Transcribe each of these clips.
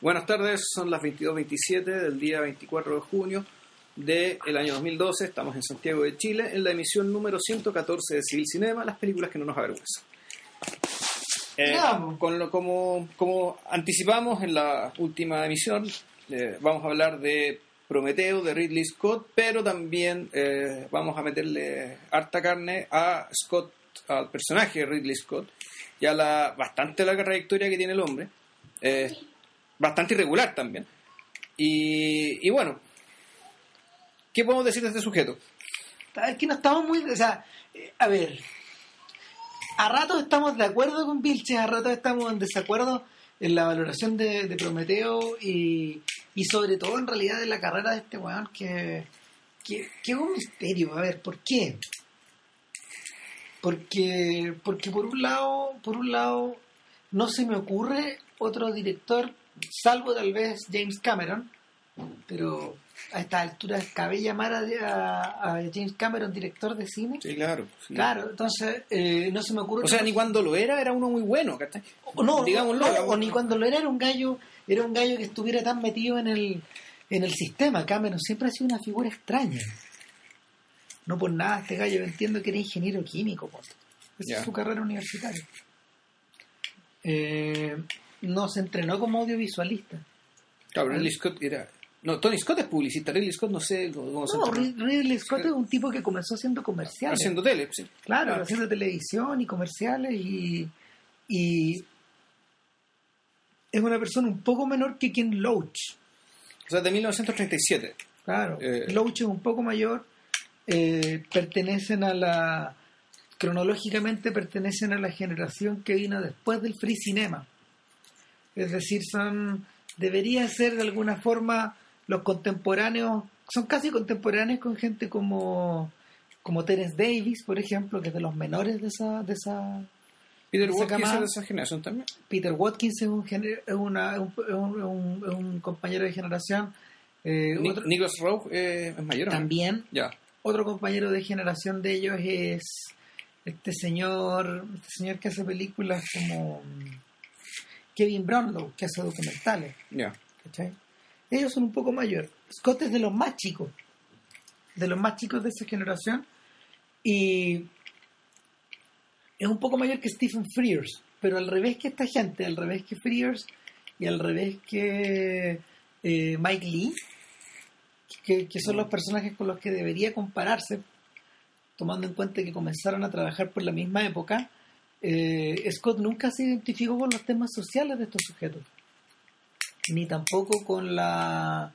Buenas tardes, son las 22.27 del día 24 de junio del año 2012. Estamos en Santiago de Chile en la emisión número 114 de Civil Cinema, las películas que no nos avergüenzan. Eh, con lo, como, como anticipamos en la última emisión, eh, vamos a hablar de Prometeo de Ridley Scott, pero también eh, vamos a meterle harta carne a Scott, al personaje de Ridley Scott, y a la bastante larga trayectoria que tiene el hombre, eh, bastante irregular también. Y, y bueno, ¿qué podemos decir de este sujeto? Es que no estamos muy. O sea, eh, a ver. A ratos estamos de acuerdo con Vilches, a ratos estamos en desacuerdo en la valoración de, Prometeo y, y sobre todo en realidad de la carrera de este weón que, que, que es un misterio. A ver, ¿por qué? Porque, porque por un lado, por un lado, no se me ocurre otro director, salvo tal vez James Cameron, pero a esta altura cabe llamar a, James Cameron director de cine. Sí, claro. sí. Claro, entonces eh, no se me ocurre. O sea, ni cuando lo era, era uno muy bueno, o no, digámoslo, no, o ni cuando lo era era un gallo, era un gallo que estuviera tan metido en el en el sistema. Cameron siempre ha sido una figura extraña. No por nada este gallo, entiendo que era ingeniero químico, po. esa es su carrera universitaria. Eh, no se entrenó como audiovisualista. Claro, Ridley Scott era... No, Tony Scott es publicista, Ridley Scott no sé cómo se No, Ridley Scott es un tipo que comenzó haciendo comerciales. Haciendo tele, sí. Claro, Ah. haciendo televisión y comerciales y, y es una persona un poco menor que Ken Loach. O sea, de 1937. Claro, Eh. Loach es un poco mayor, eh, pertenecen a la cronológicamente pertenecen a la generación que vino después del free cinema. Es decir, son debería ser de alguna forma los contemporáneos, son casi contemporáneos con gente como como Terence Davis, por ejemplo, que es de los menores de esa de esa Peter Esa Watkins es de esa generación también. Peter Watkins es un, es una- es un, es un- compañero de generación. eh, Ni- otro- Nicholas Rowe eh, es mayor. también Ya. otro compañero de generación de ellos es este señor este señor que hace películas como Kevin Brownlow que hace documentales. ¿cachai? ellos son un poco mayores Scott es de los más chicos de los más chicos de esa generación y es un poco mayor que Stephen Frears pero al revés que esta gente al revés que Frears y al revés que eh, Mike Lee que, que son los personajes con los que debería compararse tomando en cuenta que comenzaron a trabajar por la misma época eh, Scott nunca se identificó con los temas sociales de estos sujetos. Ni tampoco con la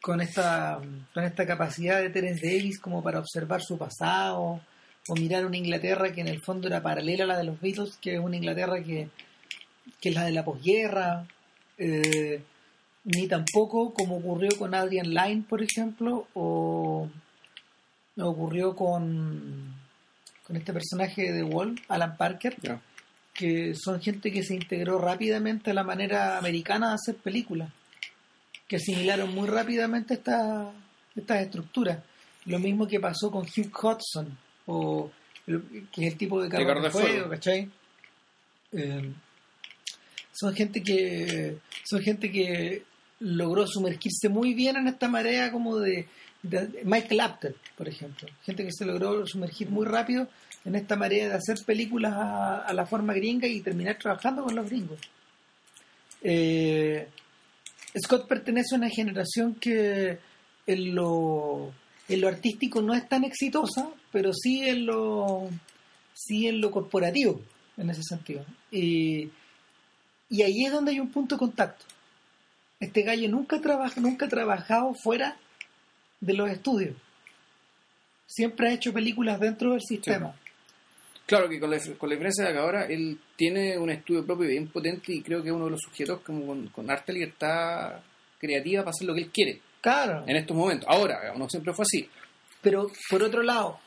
con esta con esta capacidad de Terence Davis como para observar su pasado o mirar una Inglaterra que en el fondo era paralela a la de los Beatles que es una Inglaterra que, que es la de la posguerra. Eh, ni tampoco como ocurrió con Adrian Lyne por ejemplo o o ocurrió con con este personaje de Wall Alan Parker que son gente que se integró rápidamente a la manera americana de hacer películas, que asimilaron muy rápidamente esta- estas estructuras. Lo mismo que pasó con Hugh Hudson, o, el- que es el tipo de carro de de fuego, Fuego. ¿cachai? Eh, son gente que son gente que logró sumergirse muy bien en esta marea como de, Michael Apted, por ejemplo. Gente que se logró sumergir muy rápido en esta marea de hacer películas a, a la forma gringa y terminar trabajando con los gringos. Eh, Scott pertenece a una generación que en lo, en lo artístico no es tan exitosa, pero sí en lo, sí en lo corporativo, en ese sentido. Y, y ahí es donde hay un punto de contacto. Este gallo nunca, trabaja, nunca ha trabajado fuera de los estudios. Siempre ha hecho películas dentro del sistema. Claro que con la, con la diferencia de que ahora él tiene un estudio propio bien potente y creo que es uno de los sujetos como con, con harta libertad creativa para hacer lo que él quiere Claro. en estos momentos. Ahora, no siempre fue así. Pero por otro lado,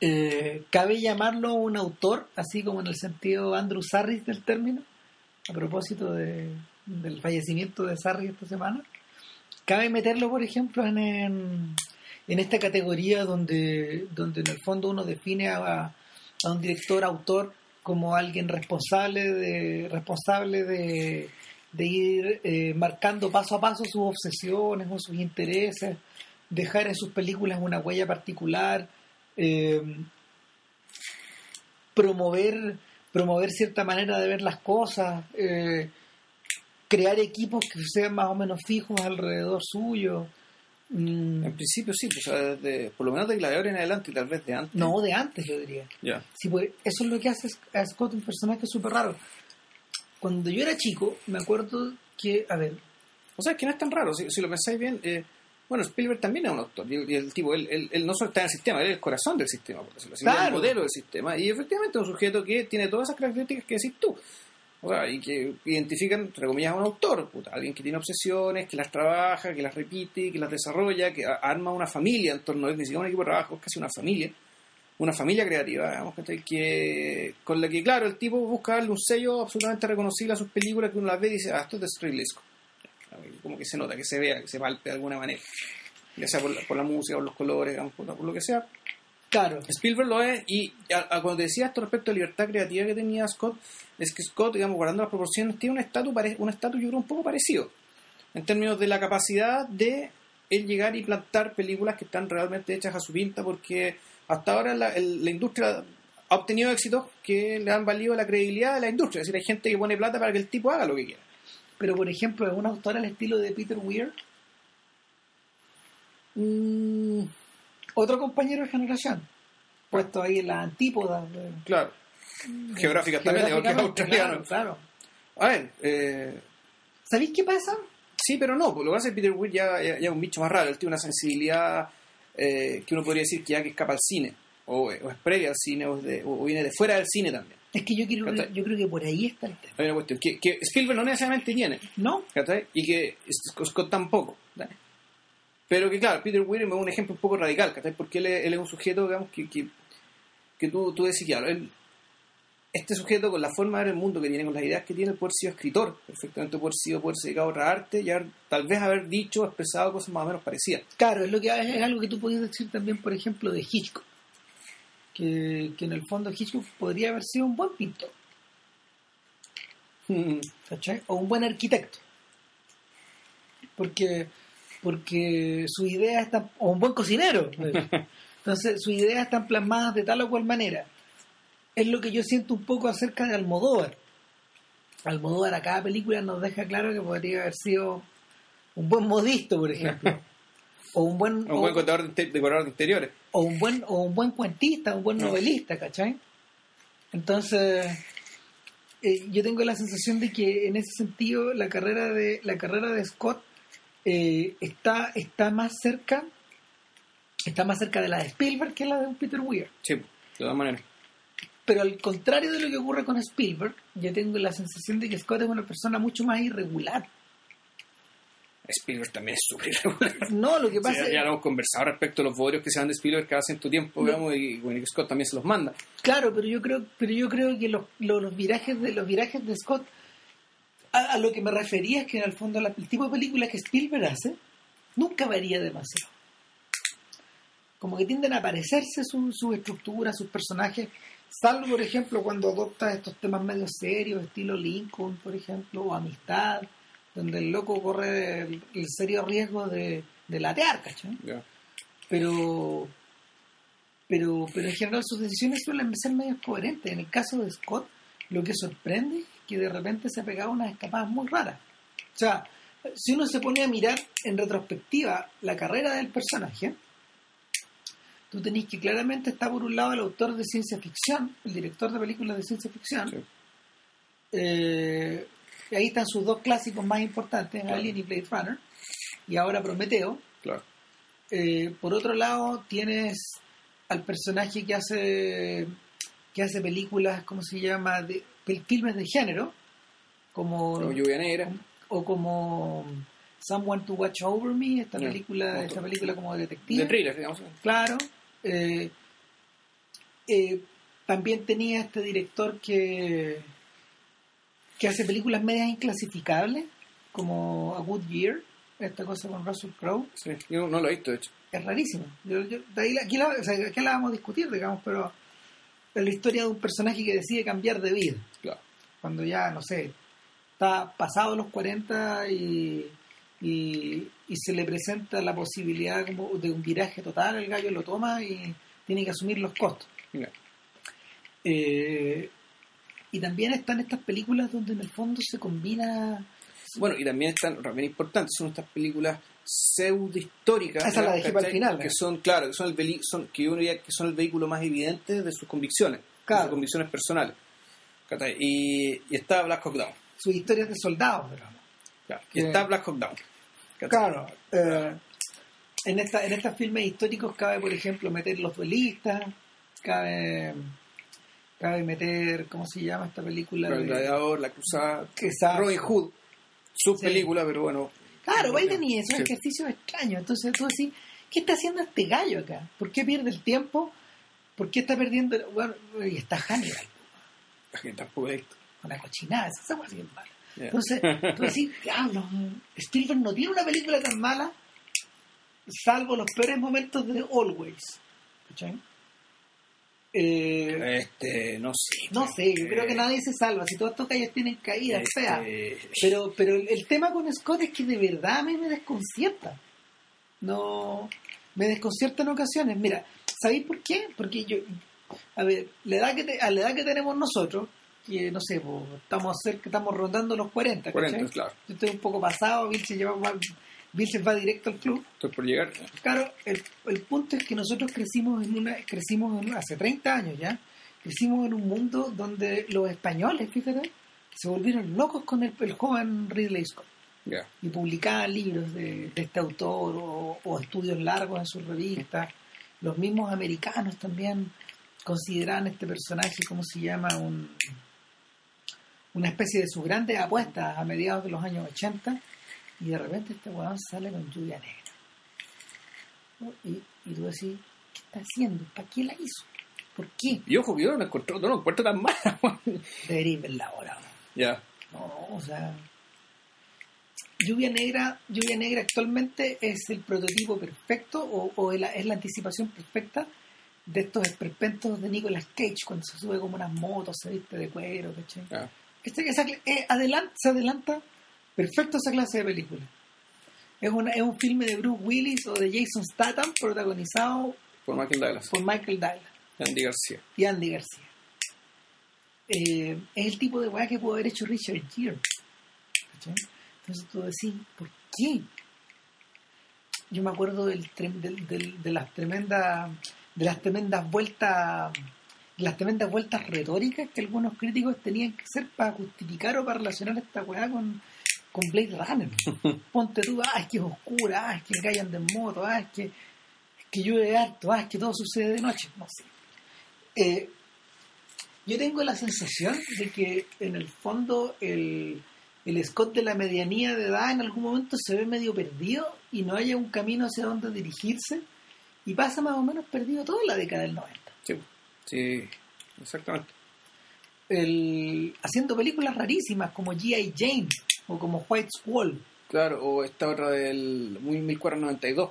eh, cabe llamarlo un autor, así como en el sentido Andrew Sarris del término, a propósito de- del fallecimiento de Sarris esta semana. Cabe meterlo, por ejemplo, en, en, esta categoría donde, donde en el fondo uno define a, a un director, autor, como alguien responsable de responsable de, de ir eh, marcando paso a paso sus obsesiones o sus intereses, dejar en sus películas una huella particular, eh, promover, promover cierta manera de ver las cosas, eh, crear equipos que sean más o menos fijos alrededor suyo. Mm, En principio sí, pues, desde- por lo menos de Gladiador en adelante y tal vez de antes. no, de antes yo diría. Ya. Sí, pues eso es lo que hace a Scott un personaje súper raro. Cuando yo era chico, me acuerdo que, a ver, O sea, es que no es tan raro, si, si lo pensáis bien. eh, bueno, Spielberg también es un autor, y el, y el tipo, él, él- él no solo está en el sistema, él es el corazón del sistema, por decirlo así, Claro. el modelo del sistema, y efectivamente es un sujeto que tiene todas esas características que decís tú, y que identifican, entre comillas, a un autor, puta, alguien que tiene obsesiones, que las trabaja, que las repite, que las desarrolla, que arma una familia en torno a él, ni siquiera un equipo de trabajo, es casi una familia, una familia creativa, digamos, que con la que, claro, el tipo busca darle un sello absolutamente reconocible a sus películas, que uno las ve y dice, ah, esto es de como que se nota, que se vea, que se palpe de alguna manera. Ya sea por la, por la música, por los colores, digamos, por lo que sea. Claro, Spielberg lo es, y a- a cuando decía esto respecto a la libertad creativa que tenía Scott, es que Scott, digamos, guardando las proporciones, tiene un estatus, un estatus yo creo un poco parecido, en términos de la capacidad de él llegar y plantar películas que están realmente hechas a su pinta, porque hasta ahora la, el- la industria ha obtenido éxitos que le han valido la credibilidad de la industria, es decir, hay gente que pone plata para que el tipo haga lo que quiera. pero por ejemplo, es un autor al estilo de Peter Weir, Mm, otro compañero de generación, puesto ahí en la antípoda. de- Claro. Geográficas también, digo, que es australiano. Claro, claro. A ver, eh, ¿Sabéis qué pasa? sí, pero no, pues lo que hace Peter Weir ya, ya, ya es un bicho más raro. Él tiene una sensibilidad eh, que uno podría decir que ya que escapa al cine, o, o es previa al cine, o, de- o viene de fuera del cine también. Es que yo, quiero, yo creo que por ahí está el tema. Hay una cuestión que, que Spielberg no necesariamente tiene, ¿No? Y que Scott tampoco. ¿cachai? Pero que claro, Peter Weir es un ejemplo un poco radical, ¿cachai? Porque él es, él es un sujeto, digamos, que, que, que tú, tú decís, claro, él, este sujeto con la forma de ver el mundo que tiene, con las ideas que tiene, puede haber sido escritor, perfectamente puede haber sido, puede haberse dedicado a otra arte y haber- tal vez haber dicho, expresado cosas más o menos parecidas. Claro, es, lo que, es algo que tú podías decir también, por ejemplo, de Hitchcock. Que, que en el fondo Hitchcock podría haber sido un buen pintor, ¿cachai? O un buen arquitecto. Porque, porque su idea está... O un buen cocinero. Entonces, sus ideas están plasmadas de tal o cual manera. Es lo que yo siento un poco acerca de Almodóvar. Almodóvar a cada película nos deja claro que podría haber sido un buen modisto, por ejemplo. o un buen... Un o- buen contador de, decorador de interiores. o un buen o un buen cuentista, un buen No. novelista, ¿cachai? Entonces, eh, yo tengo la sensación de que en ese sentido la carrera de la carrera de Scott eh, está está más cerca está más cerca de la de Spielberg que la de un Peter Weir. Sí, de todas maneras. Pero al contrario de lo que ocurre con Spielberg, yo tengo la sensación de que Scott es una persona mucho más irregular. Spielberg también es súper irregular. No, lo que Sí, pasa ya, es ya lo hemos conversado respecto a los bodrios que se dan de Spielberg cada cierto tiempo, No. digamos, y bueno, Scott también se los manda. Claro, pero yo creo, pero yo creo que los, los, los virajes de los virajes de Scott, a, a lo que me refería es que en el fondo la- el tipo de película que Spielberg hace nunca varía demasiado. Como que tienden a parecerse sus su estructuras, sus personajes, salvo por ejemplo cuando adopta estos temas medio serios, estilo Lincoln, por ejemplo, o Amistad, donde el loco corre el, el serio riesgo de, de latear, ¿cachai? Pero pero pero en general sus decisiones suelen ser medio coherentes en el caso de Scott lo que sorprende que de repente se ha pegado unas escapadas muy raras o sea si uno se pone a mirar en retrospectiva la carrera del personaje tú tenés que claramente está por un lado el autor de ciencia ficción el director de películas de ciencia ficción Sí. Eh, ahí están sus dos clásicos más importantes Claro. Alien y Blade Runner y ahora Prometeo Claro. eh, por otro lado, tienes al personaje que hace que hace películas, ¿cómo se llama? De, pel- filmes de género, como Como lluvia negra. o como Someone to Watch Over Me, esta película, como esta película como de detective. De thriller, digamos. Claro. Eh, eh, también tenía este director que que hace películas medias inclasificables, como A Good Year, esta cosa con Russell Crowe Sí, yo no lo he visto, de hecho. es rarísimo. Yo, yo- de ahí la- aquí, la, o sea, aquí la vamos a discutir, digamos, pero es la historia de un personaje que decide cambiar de vida. Claro. Cuando ya, no sé, está pasado los 40 y, y, y se le presenta la posibilidad como de un viraje total, el gallo lo toma y tiene que asumir los costos. Ya. Eh, y también están estas películas donde en el fondo se combina... Bueno, y también están, también importantes, son estas películas pseudo históricas Esa la dejé para el final, que ¿eh? son claro que son el son que yo diría que son el vehículo más evidente de sus convicciones de sus convicciones personales y, y está Black Hawk Down sus historias de soldados, digamos. claro. y está Black Hawk Down ¿cachai? Claro. eh, en, esta, en estos filmes históricos cabe, por ejemplo, meter los duelistas, cabe, cabe meter, ¿cómo se llama esta película? el gladiador la cruzada Robin Hood su Sí. película pero bueno Claro, ahí tenía esos Sí. ejercicios extraños. Entonces tú decís, ¿qué está haciendo este gallo acá? ¿Por qué pierde el tiempo? ¿Por qué está perdiendo? Bueno, y está Hannibal, que tampoco visto una cochinada, esa cosa bien mala. Ya. Entonces, tú decís, diablo, Spielberg no tiene una película tan mala, salvo los peores momentos de Always. ¿Cachai? Eh, este no sé no sé, yo creo que nadie se salva. Si todos estos gallos tienen caídas Este, feas. Pero, pero el, el tema con Scott es que de verdad a mí me desconcierta. No, me desconcierta en ocasiones. Mira, ¿sabéis por qué? Porque yo, a ver, la edad que te- a la edad que tenemos nosotros, que no sé, pues, estamos cerca, estamos rondando los 40, 40 ¿cachai? claro Yo estoy un poco pasado, se lleva se va directo al club. estoy por llegar Claro, el, el punto es que nosotros crecimos en una, crecimos en- hace 30 años ya, crecimos en un mundo donde los españoles, fíjate, se volvieron locos con el, el joven Ridley Scott ya y publicaban libros de, de este autor o, o estudios largos en sus revistas. Los mismos americanos también consideraban este personaje, ¿cómo se llama? Un, una especie de sus grandes apuestas a mediados de los años 80 y de repente este weón sale con lluvia negra. ¿No? Y, y tú decís, ¿qué está haciendo? ¿Para qué la hizo? ¿Por qué? y ojo que yo no encuentro no lo encuentro tan mala Debería verla ahora. ya No, o sea. Lluvia Negra, Lluvia Negra actualmente es el prototipo perfecto o, o es, la, es la anticipación perfecta de estos esperpentos de Nicolas Cage cuando se sube como unas motos, se viste de cuero, ¿cachai? ya Este- esa eh, adelan- se adelanta perfecto esa clase de película. Es, una, es un filme de Bruce Willis o de Jason Statham protagonizado por Michael Douglas por Michael Douglas Andy García y Andy García. Eh, es el tipo de weá que pudo haber hecho Richard Gere. ¿cachai? Entonces tú decís, ¿por qué? Yo me acuerdo del, del- del- de las tremendas de las tremendas vueltas las tremendas vueltas retóricas que algunos críticos tenían que hacer para justificar o para relacionar esta weá con, con Blade Runner. Ponte tú, ah, es que es oscura, ah, es que callan de moto, ah, es que, es que llueve harto, ah, es que todo sucede de noche, no sé. Eh, yo tengo la sensación de que en el fondo el, el Scott de la medianía de edad en algún momento se ve medio perdido y no haya un camino hacia donde dirigirse y pasa más o menos perdido toda la década del 90. sí sí exactamente El, haciendo películas rarísimas como G.I. Jane o como White Squall. claro o esta otra del muy 1492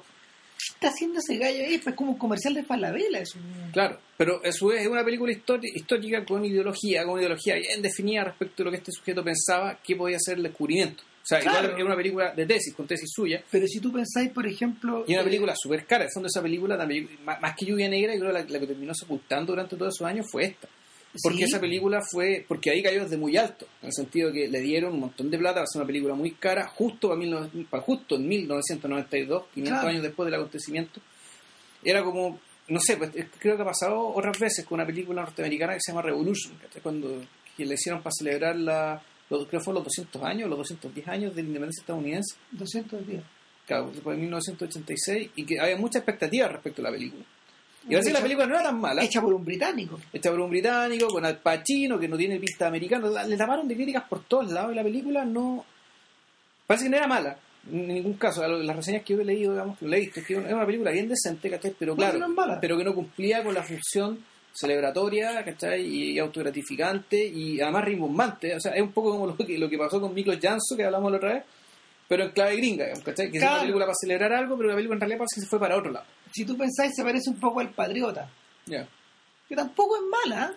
¿Qué está haciendo ese gallo ahí? Es como un comercial de Falabella. Es un- Claro, pero a su vez es una película histórica con ideología, con ideología bien definida respecto a lo que este sujeto pensaba que podía ser el descubrimiento. O sea, Claro. igual es una película de tesis, con tesis suya, Pero si tú pensáis, por ejemplo... y una eh, película súper cara. En el fondo esa película, más que Lluvia Negra, yo creo que la, la que terminó sepultando durante todos esos años fue esta. Porque sí, esa película fue, porque ahí cayó desde muy alto, en el sentido que le dieron un montón de plata para hacer una película muy cara, justo, 19 para justo en 1992, 500 Claro. años después del acontecimiento. Era como, no sé, pues, es- creo que ha pasado otras veces con una película norteamericana que se llama Revolution, ¿cachai? cuando que le hicieron para celebrar la, los, creo que fueron los 200 años, los 210 años de la independencia estadounidense, 200 días. claro, fue en 1986, y que había mucha expectativa respecto a la película. Y ahora sí, la película no era tan mala Hecha por un británico. hecha por un británico, con Al Pacino, que no tiene pista americana. Le taparon de críticas por todos lados y la película no. Parece que no era mala, en ningún caso. Las reseñas que yo he leído, digamos, que lo he visto, es que una película bien decente, ¿cachai? Pero claro, no es mala. pero que no cumplía con la función celebratoria, ¿cachai? Y autogratificante y además rimbombante. O sea, es un poco como lo que, lo que pasó con Miklos Janso, que hablamos la otra vez, pero en clave gringa, digamos, ¿cachai? Que es una película para celebrar algo, pero la película en realidad parece que se fue para otro lado. Si tú pensáis, se parece un poco al Patriota. Ya. Que tampoco es mala,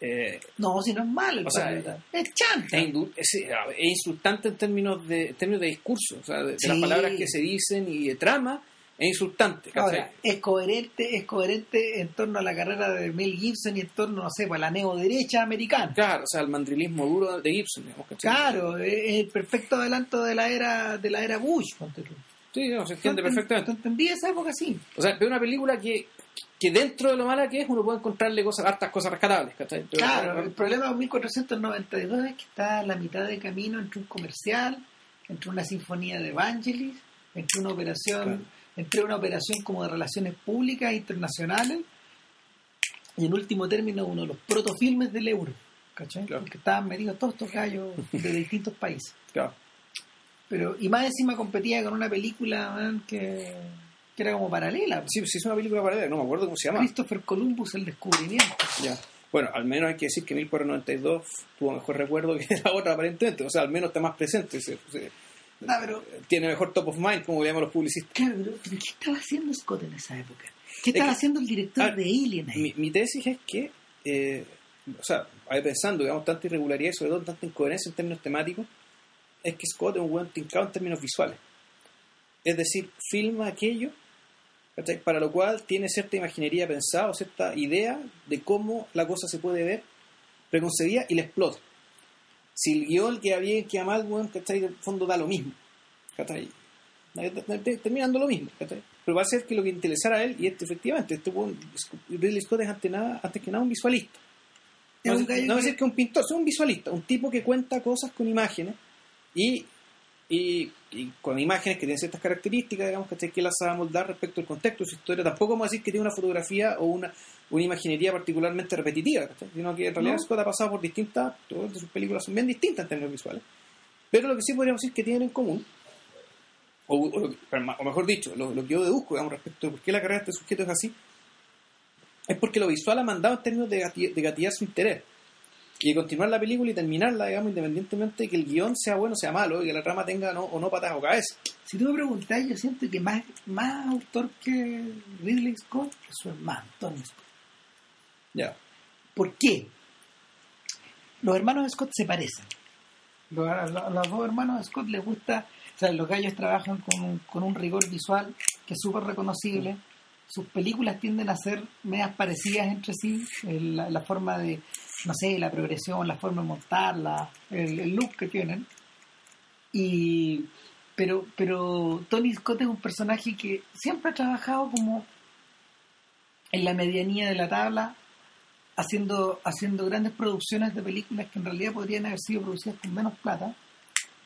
¿eh? eh, No, si no es malo el O sea, patriota. es chanta. es, indu- es- insultante en términos de, en términos de discurso, o sea, de, de las palabras que se dicen y de trama, es insultante. Ahora, es coherente, es coherente en torno a la carrera de Mel Gibson y en torno, no sé, pues, a la neoderecha americana. Claro, o sea, el mandrilismo duro de Gibson. Claro, es es el perfecto adelanto de la era de la era Bush, ponte tú. Sí, no, se entiende ¿Tú enten- perfectamente. ¿Tú entendí esa época sí? O sea, es una película que, que dentro de lo mala que es, uno puede encontrarle cosas, hartas cosas rescatables. Pero- Claro, el problema de 1492 es que está a la mitad de camino entre un comercial, entre una sinfonía de Evangelis, entre una operación, Claro. entre una operación como de relaciones públicas internacionales y en último término uno de los protofilmes del euro, ¿cachai? Claro. Porque estaban metidos todos estos gallos de distintos países. Claro. Pero, y más encima competía con una película man, que, que era como paralela. Sí, sí, es una película parecida, no me acuerdo cómo se llama. Christopher Columbus, el descubrimiento. Ya. Bueno, al menos hay que decir que 1492 tuvo mejor recuerdo que la otra, aparentemente. O sea, al menos está más presente. se- se- Ah, pero tiene mejor top of mind, como le llaman los publicistas. Claro, pero, pero ¿qué estaba haciendo Scott en esa época? ¿Qué estaba que- haciendo el director ah, de Alien ahí? Mi, mi tesis es que, eh, o sea, ahí pensando, digamos, tanta irregularidad y sobre todo tanta incoherencia en términos temáticos, es que Scott es un buen tincado en términos visuales. Es decir, filma aquello ¿cachai? para lo cual tiene cierta imaginería pensada o cierta idea de cómo la cosa se puede ver preconcebida y la explota. Si el guion queda bien, queda mal, bueno, ¿cachai? De fondo da lo mismo. ¿cachai? Terminando lo mismo. ¿cachai? Pero va a ser que lo que interesara a él, y este, efectivamente, este Ridley Scott es ante nada, antes que nada un visualista. Es No, es- no va a que- decir que es un pintor, es un visualista, un tipo que cuenta cosas con imágenes y, y, y con imágenes que tienen ciertas características, digamos, ¿cachai? que las sabe moldar respecto al contexto de su historia. Tampoco vamos a decir que tiene una fotografía o una, una imaginería particularmente repetitiva, ¿cachai? sino que en realidad No. Scott ha pasado por distintas, todas sus películas son bien distintas en términos visuales. Pero lo que sí podríamos decir que tienen en común, o, o que- mejor dicho, lo, lo que yo deduzco digamos, respecto a por qué la carrera de este sujeto es así, es porque lo visual ha mandado en términos de, gati- de gatillar su interés. Y de continuar la película y terminarla, digamos, independientemente de que el guion sea bueno o sea malo, y que la trama tenga no, o no patas o cabeza. Si tú me preguntas, yo siento que más, más autor que Ridley Scott es su hermano, Tony Scott. Ya. ¿Por qué? Los hermanos Scott se parecen. Los- los dos hermanos de Scott les gusta, o sea, los gallos trabajan con con un rigor visual que es súper reconocible. Sus películas tienden a ser medias parecidas entre sí, el- la, forma de, no sé, la progresión, la forma de montarla, el, el look que tienen. Y, pero, pero Tony Scott es un personaje que siempre ha trabajado como en la medianía de la tabla, haciendo, haciendo grandes producciones de películas que en realidad podrían haber sido producidas con menos plata.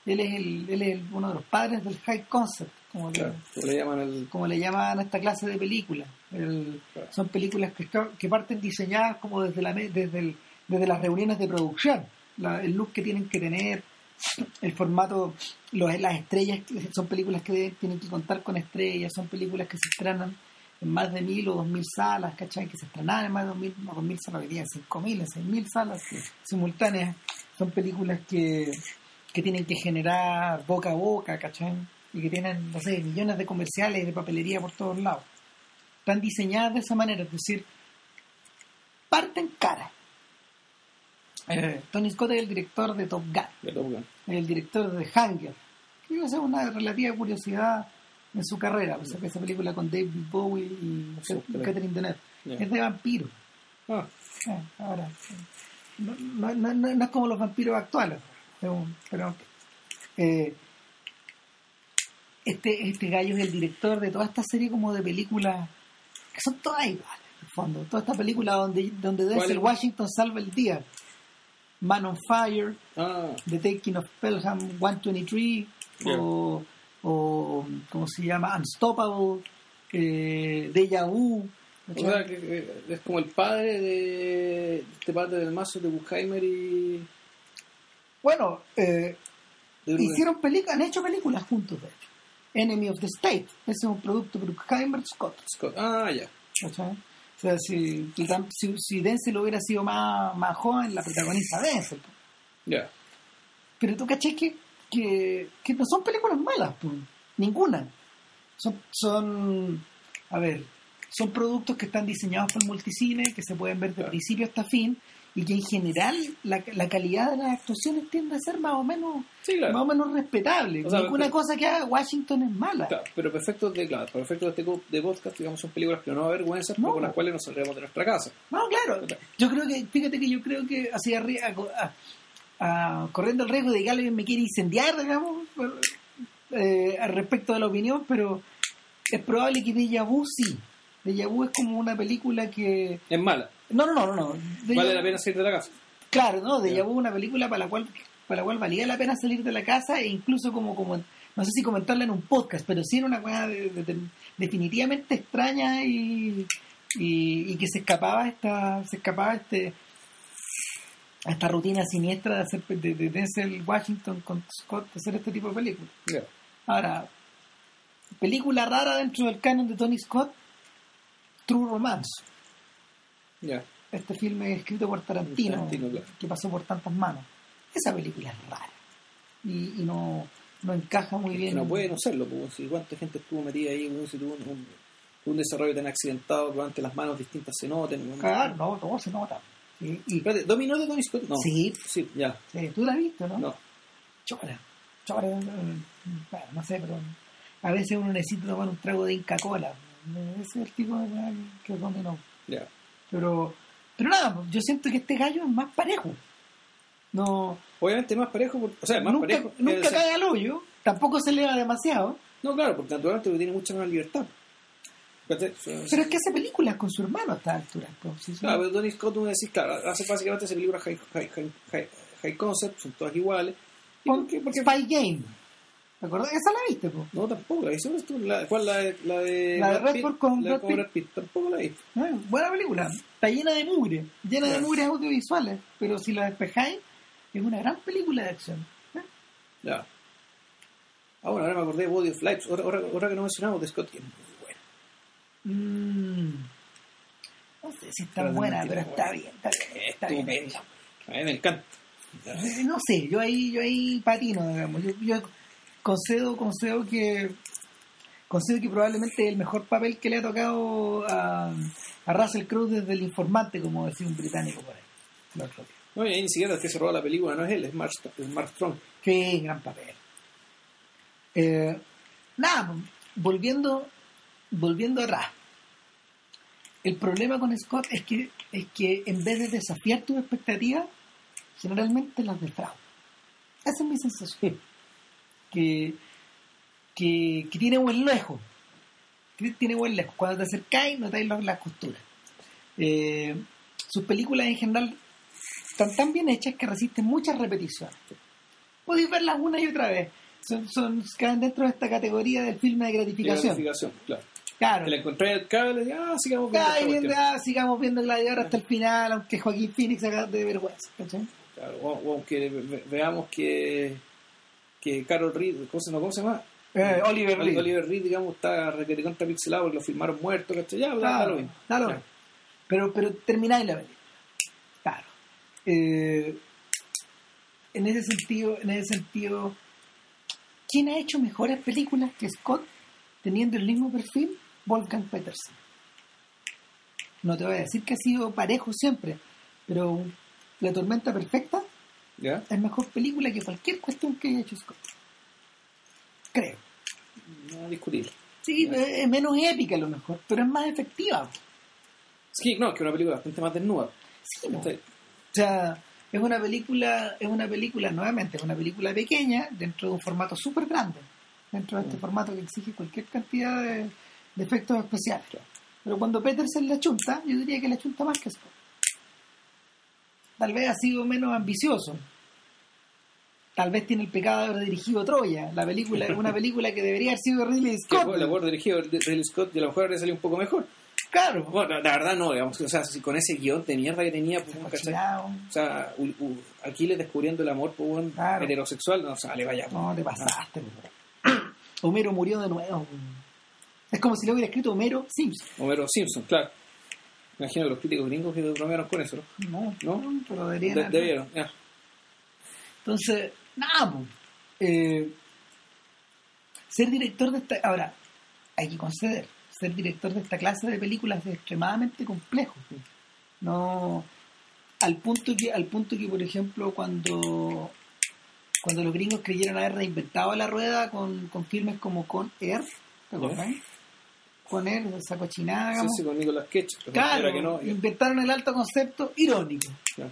Él es, el, él es uno de los padres del high concept, como, le- Claro. Como le llaman el. como le llaman a esta clase de películas. El- Claro. Son películas que, que parten diseñadas como desde, la, desde, el- desde las reuniones de producción, la- el look que tienen que tener, el formato, los- las estrellas, son películas que tienen que contar con estrellas, son películas que se estrenan en más de mil o dos mil salas, ¿cachai? Que se estrenaban en más de dos mil, no, dos mil salas, hoy día cinco mil, seis mil salas simultáneas. Son películas que, que tienen que generar boca a boca, ¿cachai? Y que tienen, no sé, millones de comerciales y de papelería por todos lados. Están diseñadas de esa manera, es decir, parten cara. Eh, Tony Scott es el director de Top Gun, de Top Gun. el director de Hunger, que iba a ser una relativa curiosidad en su carrera, o sea, que esa película con David Bowie y Sí. Catherine Deneuve. Es de vampiro. Ah, Eh, ahora, no, no, no, no- no es como los vampiros actuales, es un- pero eh, este, este gallo es el director de toda esta serie como de películas que son todas iguales, en el fondo. Toda esta película donde, donde ¿Cuál Denzel? Washington salva el día. Man on Fire, ah, The Taking of Pelham 123, Ya. o, o, ¿cómo se llama? Unstoppable, eh, Deja Vu. o sea, que, que es como el padre de este padre del mazo de Buchheimer y. Bueno, eh, hicieron películas, han hecho películas juntos, de hecho. Enemy of the State, ese es un producto de Bruckheimer Scott. Scott. Ah, ya. ¿cachai? O sea, si, si, si Denzel hubiera sido más, más joven, la protagoniza Denzel. Ya. Pero tú caché que, que, que no son películas malas, po. ninguna. Son, son, a ver, son productos que están diseñados por multicine, que se pueden ver de principio hasta fin, y que en general la, la calidad de las actuaciones tiende a ser más o menos Sí, claro. más o menos respetable. O sea, Ninguna pero- cosa que haga Washington es mala. Claro, pero perfectos de, claro, de, co- de podcast, digamos, son películas que no avergüenzan, No. pero con las cuales nos saldremos de nuestra casa. No, claro. Yo creo que, fíjate que yo creo que así arriba, a- a- corriendo el riesgo de que alguien me quiera incendiar, digamos, eh, al respecto de la opinión, pero es probable que Deja Vu sí. Deja Vu es como una película que... Es mala, No, no, no, no. vale la pena salir de la casa. Claro, no, Deja Ya. Vu una película para la cual para la cual valía la pena salir de la casa e incluso como, como no sé si comentarla en un podcast, pero sí era una cosa de- de- de- definitivamente extraña y, y, y que se escapaba esta se escapaba este a esta rutina siniestra de hacer de, de Denzel Washington con Scott de hacer este tipo de películas. Ahora, película rara dentro del canon de Tony Scott, True Romance Ya. este filme escrito por Tarantino, Tarantino, claro. que pasó por tantas manos. Esa película es rara y, y no, no encaja muy Que bien. no puede no serlo, si cuánta gente estuvo metida ahí, si tuvo un, un- un desarrollo tan accidentado, probablemente las manos distintas se noten. ¿no? Claro, no, todo se nota. Y, y- Espérate, ¿Dominó de Tony Scott? No. Sí. Sí, ya. sí, tú la has visto, ¿no? No. Chora, chora, eh, bueno, no sé, pero a veces uno necesita tomar un trago de Inca Cola. Ese es el tipo de que que dominó. Ya. Pero, pero nada, pues, yo siento que este gallo es más parejo. No, Obviamente más parejo, por- o sea, más nunca, parejo. nunca sea, cae al hoyo, tampoco se eleva demasiado. No, claro, porque naturalmente tiene mucha más libertad. Pero es que hace películas con su hermano a esta altura. pues, si Claro, pero Tony Scott, tú me decís, claro, hace básicamente hace películas high, high, high, high, concept, son todas iguales. ¿Y Pon-? Porque, Spy Game. ¿Te acuerdas? Esa la viste, po. no, tampoco, la hice tú, la, ¿cuál? La de, la de, La de Brad Redford Pitt, con la Brad con Brad Pitt, tampoco la vi. Eh, Buena película. Está llena de mugre. Llena de mugres audiovisuales. Pero si la despejáis, es una gran película de acción. ¿eh? Ya. Ah, bueno, ahora me acordé de Body of Lights, ahora que no mencionamos de Scott, es muy buena. Mm. No sé si está Pero buena, pero está buena. bien. Está bien. Está bien. Estupenda. A mí me encanta. No sé, yo ahí, yo ahí patino, digamos. Yo, yo concedo, concedo que concedo que probablemente el mejor papel que le ha tocado a, a Russell Crowe desde el informante, como decía un británico por ahí. día. No, y ahí ni siquiera es que se roba la película, no es él, es Mark, es Mark Strong. Qué gran papel. Eh, nada, volviendo, volviendo atrás. El problema con Scott es que, es que en vez de desafiar tus expectativas, generalmente las defrauda. Esa es mi sensación. Que, que, que tiene buen lejos. Que tiene buen lejos. Cuando te acercáis, notáis las, costuras. Eh, sus películas en general están tan bien hechas que resisten muchas repeticiones. Podéis verlas una y otra vez. Son, son, caen dentro de esta categoría del filme de gratificación. gratificación, claro. Claro. Que le encontré el cable y ah, sigamos viendo. Ay, cuestión. ah, sigamos viendo Gladiador hasta el final, aunque Joaquín Phoenix haga de vergüenza. ¿cachai? Claro, aunque ve- ve- veamos que, que Carol Reed, ¿cómo se, no, ¿cómo se llama? Eh, Oliver Reed. Oliver Reed, digamos, está requete contra pixelado porque lo filmaron muerto, ¿cachai? Ya, Claro, lo mismo. da lo Ya. mismo. Pero, pero termináis la película. Claro. Eh, en ese sentido, en ese sentido, ¿quién ha hecho mejores películas que Scott teniendo el mismo perfil? Wolfgang Petersen. No te voy a decir que ha sido parejo siempre, pero La Tormenta Perfecta ¿Ya? es mejor película que cualquier cuestión que haya hecho Scott. Creo. No discutible. Sí, es es menos épica a lo mejor, pero es más efectiva. Sí, no, que una película bastante más desnuda. Sí, ¿no? O sea, es una película, es una película, nuevamente, es una película pequeña dentro de un formato súper grande, dentro de este Mm. formato que exige cualquier cantidad de, de efectos especiales. Pero cuando Petersen la chunta, yo diría que la chunta más que Scott. Tal vez ha sido menos ambicioso. Tal vez tiene el pecado de haber dirigido Troya, la película, una película que debería haber sido de Ridley Que Scott. bueno, el acuerdo dirigido Ridley Scott y a lo mejor habría salido un poco mejor. Claro, Bueno, la, la verdad no, digamos, o sea, si con ese guion de mierda que tenía, pues. O sea, u- u- Aquiles descubriendo el amor por un Claro. heterosexual, no sale, vaya. No, te pasaste. po. Homero murió de nuevo. po. Es como si lo hubiera escrito Homero Simpson. Homero Simpson, claro. Imagino que los críticos gringos que bromearon con eso, ¿no? No, ¿No? pero deberían. De- debieron, ya. Entonces, nada, po. Eh, ser director de esta. Ahora, hay que conceder. Ser director de esta clase de películas es extremadamente complejo. No. al punto que, al punto que por ejemplo, cuando cuando los gringos creyeron haber reinventado la rueda con, con filmes como Con Air, ¿te acuerdas? Air, esa cochinada, Sí, digamos. sí, con Nicolas Claro, era que no, inventaron el alto concepto irónico. Claro.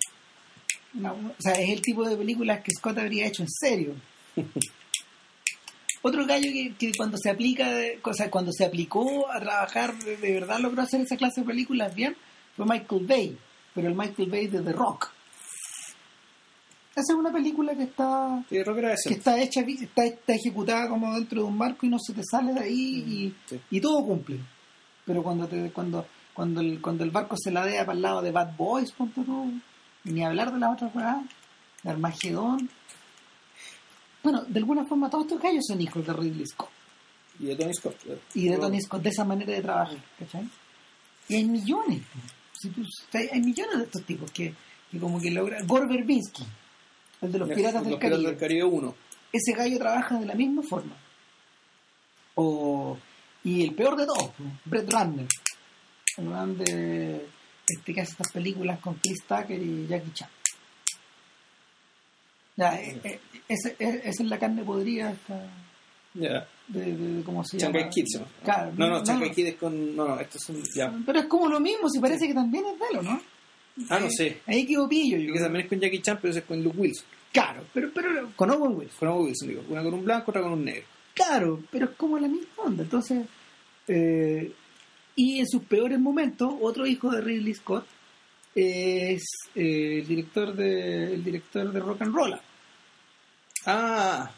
O sea, es el tipo de películas que Scott habría hecho en serio. Otro gallo que, que cuando se aplica, o sea, cuando se aplicó a trabajar, de, de verdad logró hacer esa clase de películas bien, fue Michael Bay, pero el Michael Bay de The Rock. Esa es una película que está Sí, que está hecha, está, está ejecutada como dentro de un marco y no se te sale de ahí y, Sí. y todo cumple. Pero cuando te, cuando, cuando el, cuando el barco se ladea para el lado de Bad Boys, ponte tú, y ni hablar de la otra weá, de Armagedón. Bueno, de alguna forma todos estos gallos son hijos de Ridley Scott Y de Tony Scott. eh. y de Tony Scott, de esa manera de trabajar, ¿cachai? Y hay millones, si tú- hay millones de estos tipos que, que como que logran. Gore Verbinski, el de los Piratas del Los Caribe Piratas del Caribe 1. ese gallo trabaja de la misma forma. O, y el peor de todos, Brett Ratner, el man de este que hace estas películas con Chris Tucker y Jackie Chan. Ya, eh, eh, ese- eh, esa es la carne podrida esta, Ya. de, de- de cómo se llama. Kid llama. Claro, no, no, no, no. Kid es con. No, no, estos son. Ya. Pero es como lo mismo, si parece que también es de él, ¿o ¿no? Ah, no sé. Ahí quedó pillo yo. Que también es con Jackie Chan, pero es con Luke Wilson. Claro, pero, pero con Owen Wilson. Con Owen Wilson, digo. Una con un blanco, otra con un negro. Claro, pero es como la misma onda. Entonces, eh, y en sus peores momentos, otro hijo de Ridley Scott es eh, el director de el director de Rock and Roll. Ah,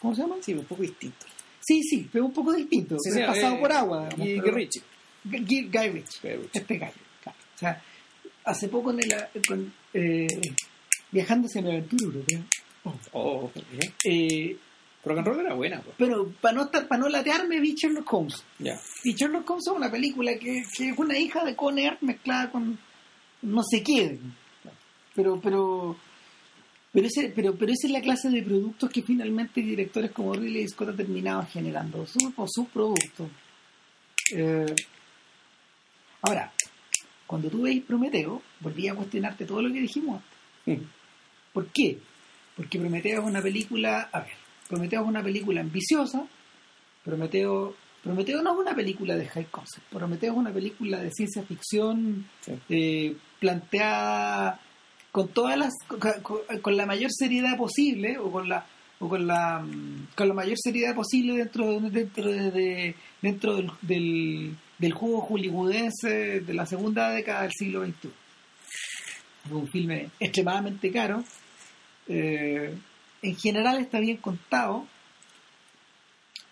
¿Cómo se llama? sí, un poco distinto. Sí, sí, pero un poco distinto. Sí, pero pasado eh, por agua. digamos, Y pero- Guy Ritchie. Guy, Guy Ritchie. Guy Ritchie. Este gallo, claro. O sea, hace poco en el, con, eh, viajando hacia la aventura europea. oh, Oh, ya. eh, Rock and Roll era buena, pues. pero para no estar, para no latearme, vi Sherlock Holmes. Ya. Y Sherlock Holmes es una película que, que es una hija de Con Air mezclada con no sé qué. Pero, pero, pero, ese, pero, pero esa es la clase de productos que finalmente directores como Ridley Scott han terminado generando, sus o sus productos. Eh, ahora, cuando tú veis Prometeo, volví a cuestionarte todo lo que dijimos antes. Mm. ¿Por qué? Porque Prometeo es una película, a ver, Prometeo es una película ambiciosa, Prometeo, Prometeo no es una película de high concept, Prometeo es una película de ciencia ficción Sí. eh, planteada con todas las con, con- con la mayor seriedad posible o con la o con la con la mayor seriedad posible dentro de, dentro de, de- dentro del, del, del juego hollywoodense de la segunda década del siglo XXI un filme extremadamente caro eh, en general está bien contado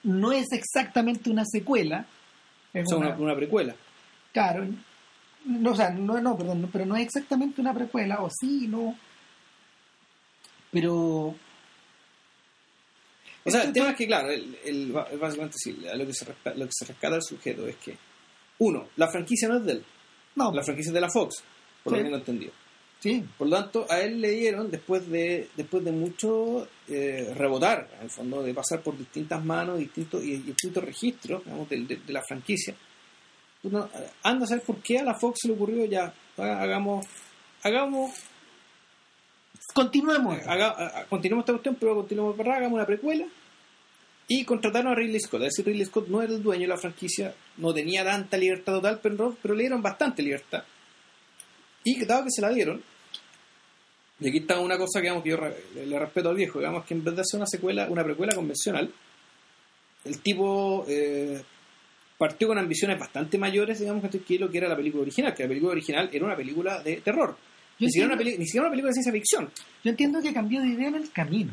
no es exactamente una secuela es una- una, una precuela. Claro. No, o sea, no, no, perdón, no, pero no es exactamente una precuela, o sí, no. Pero. O sea, el tema es que, claro, el, el- básicamente sí, a lo que, se lo que se rescata del sujeto es que, uno, la franquicia no es de él, No, la franquicia es de la Fox, por lo Sí. que tengo entendido. sí, Por lo tanto, a él le dieron, después de después de mucho eh, rebotar, en el fondo, de pasar por distintas manos distintos, y distintos registros digamos, de, de- de la franquicia, uno, eh, anda a saber por qué a la Fox se le ocurrió ya, haga- hagamos, hagamos, continuemos. haga, a- continuemos esta cuestión, pero continuemos para hagamos una precuela, y contrataron a Ridley Scott. Es decir, Ridley Scott no era el dueño de la franquicia, no tenía tanta libertad total, pero, pero le dieron bastante libertad. Y dado que se la dieron, y aquí está una cosa que, digamos, que yo le, respeto al viejo, digamos que en vez de hacer una secuela, una precuela convencional, el tipo eh, partió con ambiciones bastante mayores, digamos, que lo que era la película original, que la película original era una película de terror. Ni siquiera, una ni siquiera una película de ciencia ficción. Yo entiendo que cambió de idea en el camino.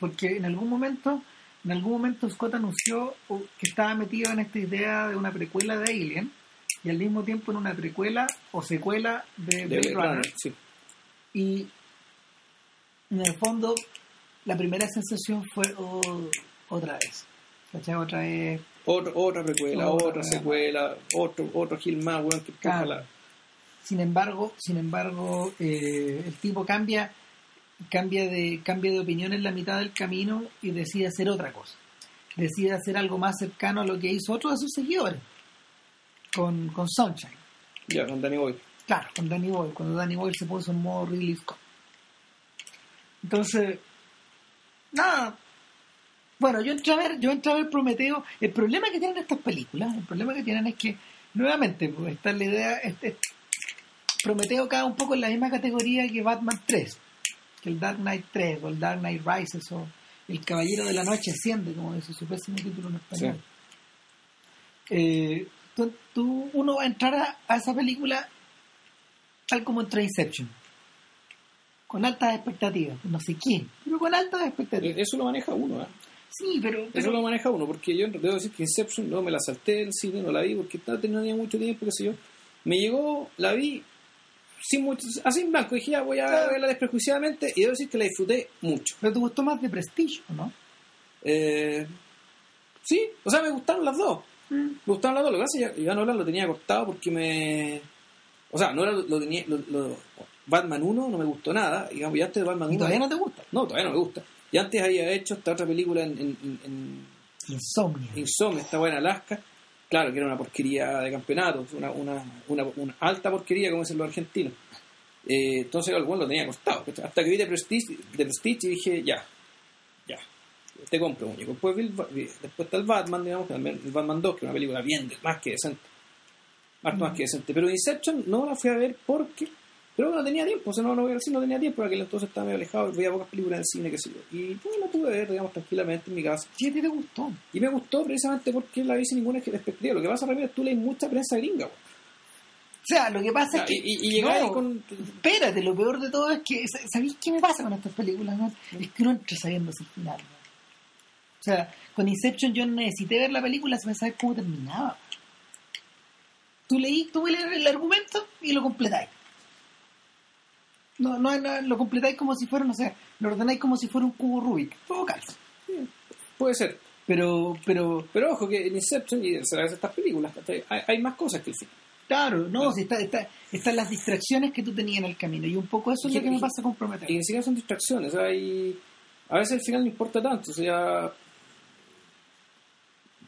Porque en algún momento, en algún momento Scott anunció uh, que estaba metido en esta idea de una precuela de Alien y al mismo tiempo en una precuela o secuela de, De Blade Runner. Runner, sí. Y en el fondo, la primera sensación fue oh, otra vez. ¿Cachai? Otra vez. Otra, otra precuela, Otra otra, secuela, otro, otro Gil más, weón, que Claro. Sin embargo, sin embargo, eh, el tipo cambia, cambia de, cambia de opinión en la mitad del camino y decide hacer otra cosa. Decide hacer algo más cercano a lo que hizo otro de sus seguidores. Con, con Sunshine. Ya, con Danny Boy. Claro, con Danny Boyle, cuando Danny Boyle se puso en modo Ridley Scott. Entonces, nada. Bueno, yo entré a ver, yo entré a ver Prometeo. El problema que tienen estas películas, el problema que tienen es que, nuevamente, pues, está la idea, este, Prometeo cae un poco en la misma categoría que Batman 3, que el Dark Knight 3, o el Dark Knight Rises, o El Caballero de la Noche Asciende, como dice su pésimo título en español. Eh, tú, tú- uno va a entrar a, a esa película tal como entró a Inception. Con altas expectativas. No sé quién, pero con altas expectativas. Eso lo maneja uno, ¿eh? Sí, pero... Eso lo maneja uno, porque yo debo decir que Inception no me la salté del cine, no la vi porque no tenía mucho tiempo, qué sé yo. Me llegó, la vi sin mucho, así en blanco, dije ya voy a Claro. verla desprejuiciadamente y debo decir que la disfruté mucho. pero te gustó más de Prestige, ¿o ¿no? Eh, sí, o sea, me gustaron las dos. Me gustaron las dos, lo que pasa es que Iván Nolan lo tenía cortado porque me... O sea, no era lo, lo tenía... Lo, lo- Batman 1 no me gustó nada, digamos, y antes de Batman Y 1... todavía no te gusta. No, todavía no me gusta. Y antes había hecho esta otra película en, en- en- en Insomnia. Insomnia, estaba en Alaska. Claro que era una porquería de campeonato, una, una, una, una alta porquería, como dicen los argentinos. Eh, entonces el bueno lo tenía costado. Hasta que vi de Prestige, de Prestige y dije, ya, ya, te compro muñeco. Después, después está el Batman, digamos, que el Batman 2, que es una película bien, más que decente. Más, más que decente. Pero Inception no la fui a ver porque... Pero no tenía tiempo, o sea, no, no voy a decir, no tenía tiempo, porque aquel entonces estaba medio alejado, veía pocas películas en cine, qué sé yo. Y pues la pude ver, digamos, tranquilamente en mi casa. Sí, a ti te gustó. Y me gustó precisamente porque la vi sin ninguna expectativa. Lo que pasa, Ramírez, tú lees mucha prensa gringa, güey. O sea, lo que pasa Ya, es que... y, y, y llegar no, con... Espérate, lo peor de todo es que... ¿Sabéis qué me pasa con estas películas? no? Es que no entro sabiendo el final. ¿no? O sea, con Inception yo necesité ver la película sin saber cómo terminaba. Tú leí, tú lees el argumento y lo completáis. No, no, no, lo completáis como si fuera, no sé, lo ordenáis como si fuera un cubo Rubik. Todo calza. Puede ser. Pero, pero, Pero ojo que en Inception y en estas películas hay, hay más cosas que el final. claro, no, si está, está, están las distracciones que tú tenías en el camino. Y un poco eso es lo que me pasa con Prometeo. Y ni siquiera son distracciones. Hay... A veces el final no importa tanto. O sea,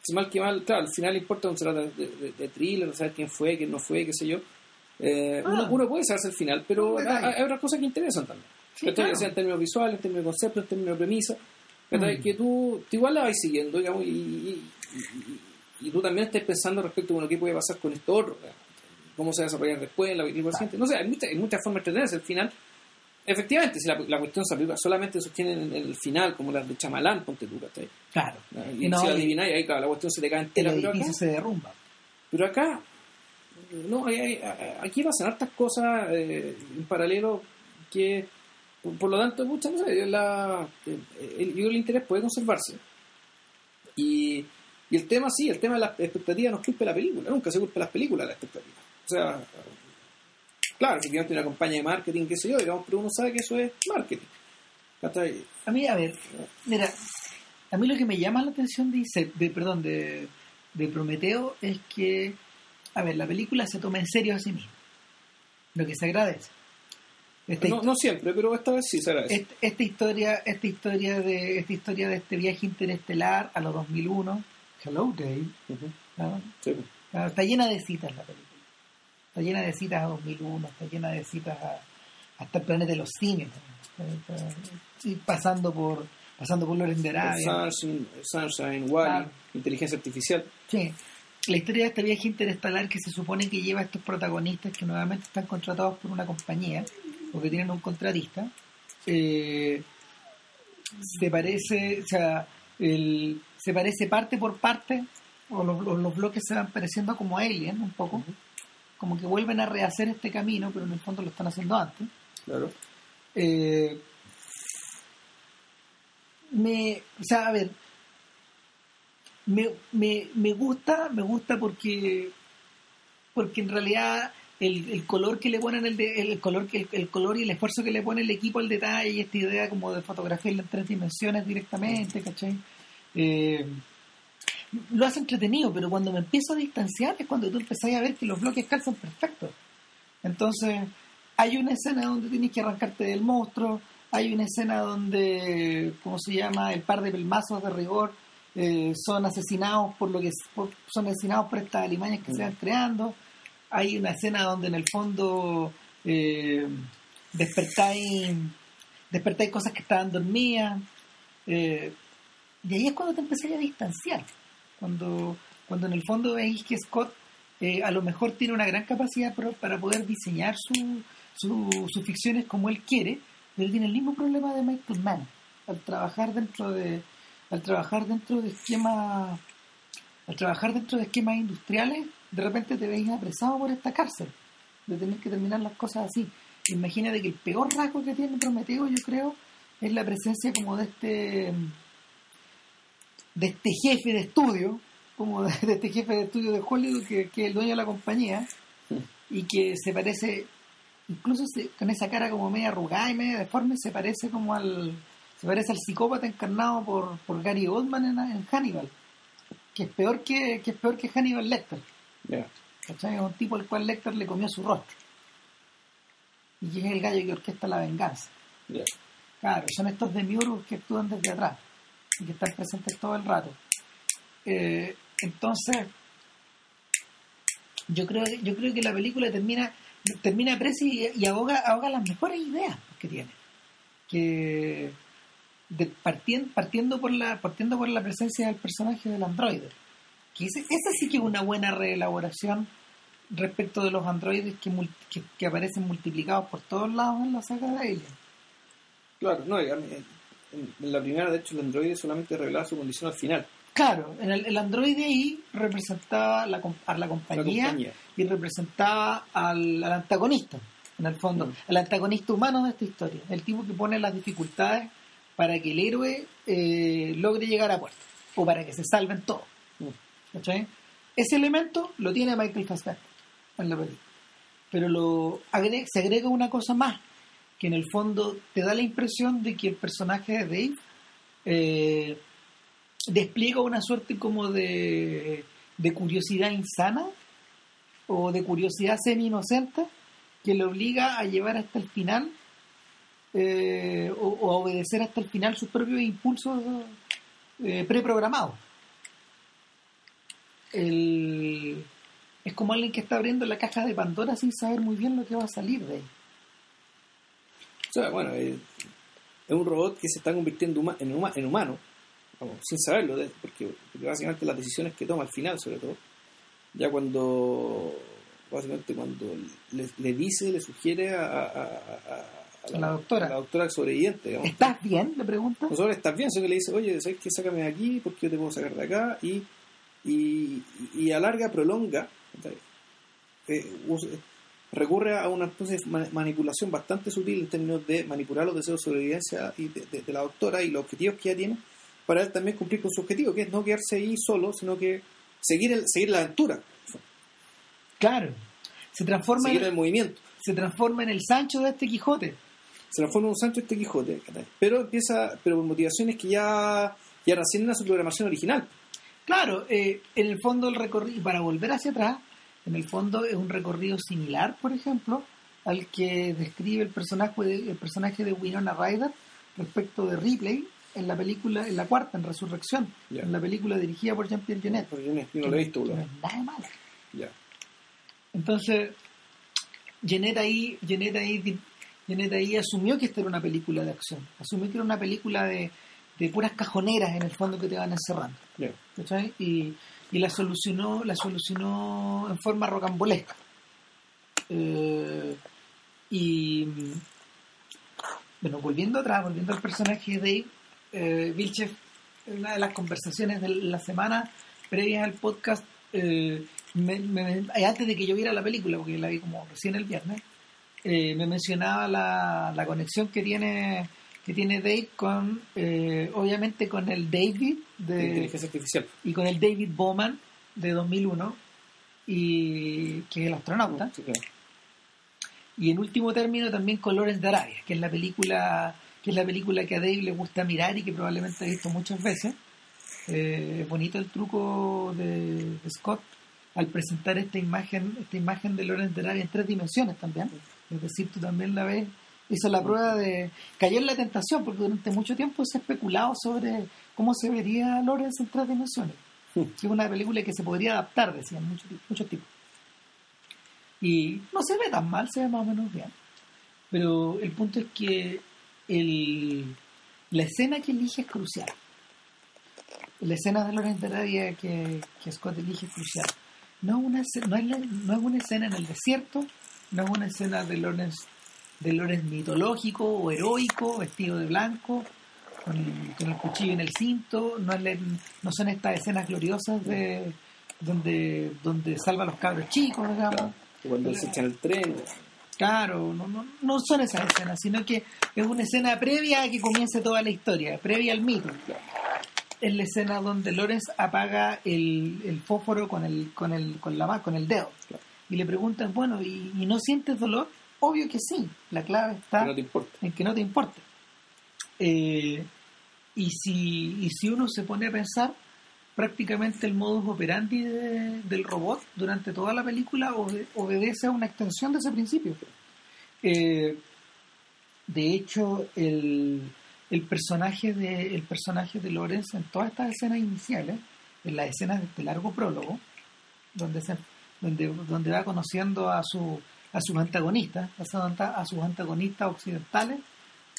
si mal que mal, claro, el final importa cuando se trata de, de, de thriller, de saber quién fue, quién no fue, qué sé yo. Eh, Ah. uno, uno puede saberse el final, pero hay, otras cosas que interesan también. Sí, claro. Sea, en términos visuales, en términos de concepto, en términos de premisa. Mm. Que tú, tú igual la vas siguiendo, digamos, y, y, y- y tú también estás pensando respecto a bueno, qué puede pasar con esto otro. digamos. Cómo se va a desarrollar después, la película siguiente. No sé, hay, muchas hay muchas formas de entretenerse. El final, efectivamente, si la, la cuestión se solamente sostiene en el final, como las de Chamalán, ponte tú. Claro. Y, no, si la adivináis, ahí claro, la cuestión se te cae El entera. Pero acá, se derrumba. pero acá, no, hay- hay- aquí pasan hartas cosas eh, en paralelo que, por, lo tanto, muchas no sé, la, el, el- interés puede conservarse. Y, el tema, sí, el tema de las expectativas no es culpa de la película, nunca se culpa de las películas la expectativa. O sea, claro, efectivamente una campaña de marketing, qué sé yo, digamos, pero uno sabe que eso es marketing. ¿Cachai? A mí, a ver, mira, a mí lo que me llama la atención de, de perdón, de, de Prometeo es que, a ver, la película se toma en serio a sí misma. Lo que se agradece. Esta, No, no siempre, pero esta vez sí se agradece. esta, esta historia, esta historia de, esta historia de este viaje interestelar a los 2001, Hello Dave, Ujú. ¿no? Sí. Claro, está llena de citas la película. Está llena de citas a 2001, está llena de citas a, hasta el planeta de los. Está- está- Y pasando por pasando por Loren de Arabia. Sunshine, Sunshine Wally, Claro. inteligencia artificial. Sí. La historia de este viaje interestelar que se supone que lleva a estos protagonistas que nuevamente están contratados por una compañía o que tienen un contratista. eh, se parece, o sea, el, se parece parte por parte, o los, los- los bloques se van pareciendo como Alien un poco, como que vuelven a rehacer este camino, pero en el fondo lo están haciendo antes. Claro. Eh, me, o sea, a ver, me, me, me gusta, me gusta porque porque en realidad el, el color que le ponen el, de- el color que el, el color y el esfuerzo que le pone el equipo al detalle y esta idea como de fotografía en tres dimensiones directamente, ¿cachai? Eh, lo hace entretenido, pero cuando me empiezo a distanciar es cuando tú empezás a ver que los bloques calzan perfectos. Entonces, hay una escena donde tienes que arrancarte del monstruo, hay una escena donde, ¿cómo se llama? El par de pelmazos de rigor eh, son asesinados por lo que por- son asesinados por estas alimañas que se van creando. hay una escena donde en el fondo eh, despertáis, despertáis cosas que estaban dormidas. eh, y ahí es cuando te empecé a distanciar. Cuando, cuando en el fondo veis que Scott eh, a lo mejor tiene una gran capacidad pro- para poder diseñar su, su- sus ficciones como él quiere, pero tiene el mismo problema de Michael Mann. Al trabajar dentro de, al trabajar dentro de esquemas, al trabajar dentro de esquemas industriales, de repente te veis apresado por esta cárcel, de tener que terminar las cosas así. Imagínate que el peor rasgo que tiene Prometeo, yo creo, es la presencia como de este de este jefe de estudio, como de, de este jefe de estudio de Hollywood que, que es el dueño de la compañía y que se parece, incluso se- con esa cara como media arrugada y media deforme, se parece como al se parece al psicópata encarnado por, por Gary Oldman en, en Hannibal, que es peor que, que es peor que Hannibal Lecter. ¿cachai? Es un tipo al cual Lecter le comió su rostro. Y es el gallo que orquesta la venganza. Claro, son estos demiurgos que actúan desde atrás y que están presentes todo el rato. Eh, entonces, yo creo, yo creo que la película termina termina presa y, y ahoga, ahoga las mejores ideas que tiene. Que de, partien- partiendo, por la, partiendo por la presencia del personaje del androide. Que ese- esa sí que es una buena reelaboración respecto de los androides que, que, que aparecen multiplicados por todos lados en la saga de Alien. Claro, no, en, la primera, de hecho, el androide solamente revelaba su condición al final. Claro, en el, el androide ahí representaba la, a la compañía, La compañía. y representaba al, al antagonista, en el fondo, Mm. al antagonista humano de esta historia, el tipo que pone las dificultades para que el héroe eh, logre llegar a puerto, o para que se salven todos. ¿cachai? Ese elemento lo tiene Michael Fassbender en la película, pero lo se agrega una cosa más, que en el fondo te da la impresión de que el personaje de Dave eh, despliega una suerte como de, de curiosidad insana o de curiosidad semi-inocente que le obliga a llevar hasta el final eh, o, o obedecer hasta el final sus propios impulsos eh, preprogramados. Es como alguien que está abriendo la caja de Pandora sin saber muy bien lo que va a salir de ahí. O sea, bueno, eh, es un robot que se está convirtiendo en, huma- en humano, sin saberlo, porque, básicamente las decisiones que toma al final, sobre todo, ya cuando, básicamente cuando le, dice, le sugiere a- a- la doctora. la doctora sobreviviente, digamos, ¿Estás bien? Le pregunta. no solo estás bien, sino que le dice, oye, ¿sabes qué? Sácame de aquí porque yo te puedo sacar de acá y, y, y alarga, prolonga. Eh, recurre a una entonces ma- manipulación bastante sutil en términos de manipular los deseos de sobrevivencia y de, de- de la doctora y los objetivos que ella tiene para él también cumplir con su objetivo, que es no quedarse ahí solo, sino que seguir, el, seguir la aventura, Claro. Se transforma, seguir en, el movimiento. se transforma en el Sancho de este Quijote. Se transforma en un Sancho este Quijote, pero empieza, pero por motivaciones que ya, ya trascienden a su programación original. Claro, eh, en el fondo el recorrido, para volver hacia atrás, en el fondo es un recorrido similar, por ejemplo, al que describe el personaje de, el personaje de Winona Ryder respecto de Ripley en la película, en la cuarta, en Resurrección, en la película dirigida por Jean-Pierre Jeunet. Yo no, yo no lo he visto, no es nada mala. Ya. Entonces, Jeunet ahí, Jeunet ahí, Jeunet ahí asumió que esta era una película de acción, asumió que era una película de, de puras cajoneras en el fondo que te van encerrando. ¿cachai? Y, y la solucionó, la solucionó en forma rocambolesca. Eh, y bueno, volviendo atrás, volviendo al personaje de Dave, eh, Vilchev, en una de las conversaciones de la semana previas al podcast, eh, me- me- antes de que yo viera la película, porque la vi como recién el viernes, eh, me mencionaba la, la conexión que tiene que tiene Dave con eh, obviamente con el David de inteligencia artificial. y con el David Bowman de 2001 y que es el astronauta Sí, claro. y en último término también con Lawrence de Arabia que es la película que es la película que a Dave le gusta mirar y que probablemente ha visto muchas veces Eh, es bonito el truco de, de Scott al presentar esta imagen esta imagen de Lawrence de Arabia en tres dimensiones también es decir tú también la ves hizo la prueba de cayó en la tentación porque durante mucho tiempo se ha especulado sobre cómo se vería Lawrence en tres dimensiones Hmm. que es una película que se podría adaptar decían muchos muchos tipos Y no se ve tan mal, se ve más o menos bien. Pero el punto es que el, la escena que elige es crucial. La escena de Lorenz de que, que Scott elige es crucial. No una, no, es, la- no es una escena en el desierto, no es una escena de Lorenz, de Lorenz mitológico o heroico, vestido de blanco, con, con el cuchillo en el cinto, no, es la- no son estas escenas gloriosas de donde, donde salva a los cabros chicos, digamos. Cuando se echan el tren. Claro, no, no, no son esas escenas, sino que es una escena previa a que comience toda la historia, previa al mito. Es la escena donde Lorenz apaga el, el fósforo con el, con el, con la con el dedo. Claro. Y le preguntan, bueno, ¿y, y no sientes dolor? Obvio que sí. La clave está Que no te importa. en que no te importe. Eh, y, si, y si uno se pone a pensar, prácticamente el modus operandi de- del robot durante toda la película obede- obedece a una extensión de ese principio. Eh, de hecho, el, el personaje de el personaje de Lorenz en todas estas escenas iniciales, en las escenas de este largo prólogo, donde se, donde, donde va conociendo a su a sus antagonistas, a sus, antagonistas occidentales,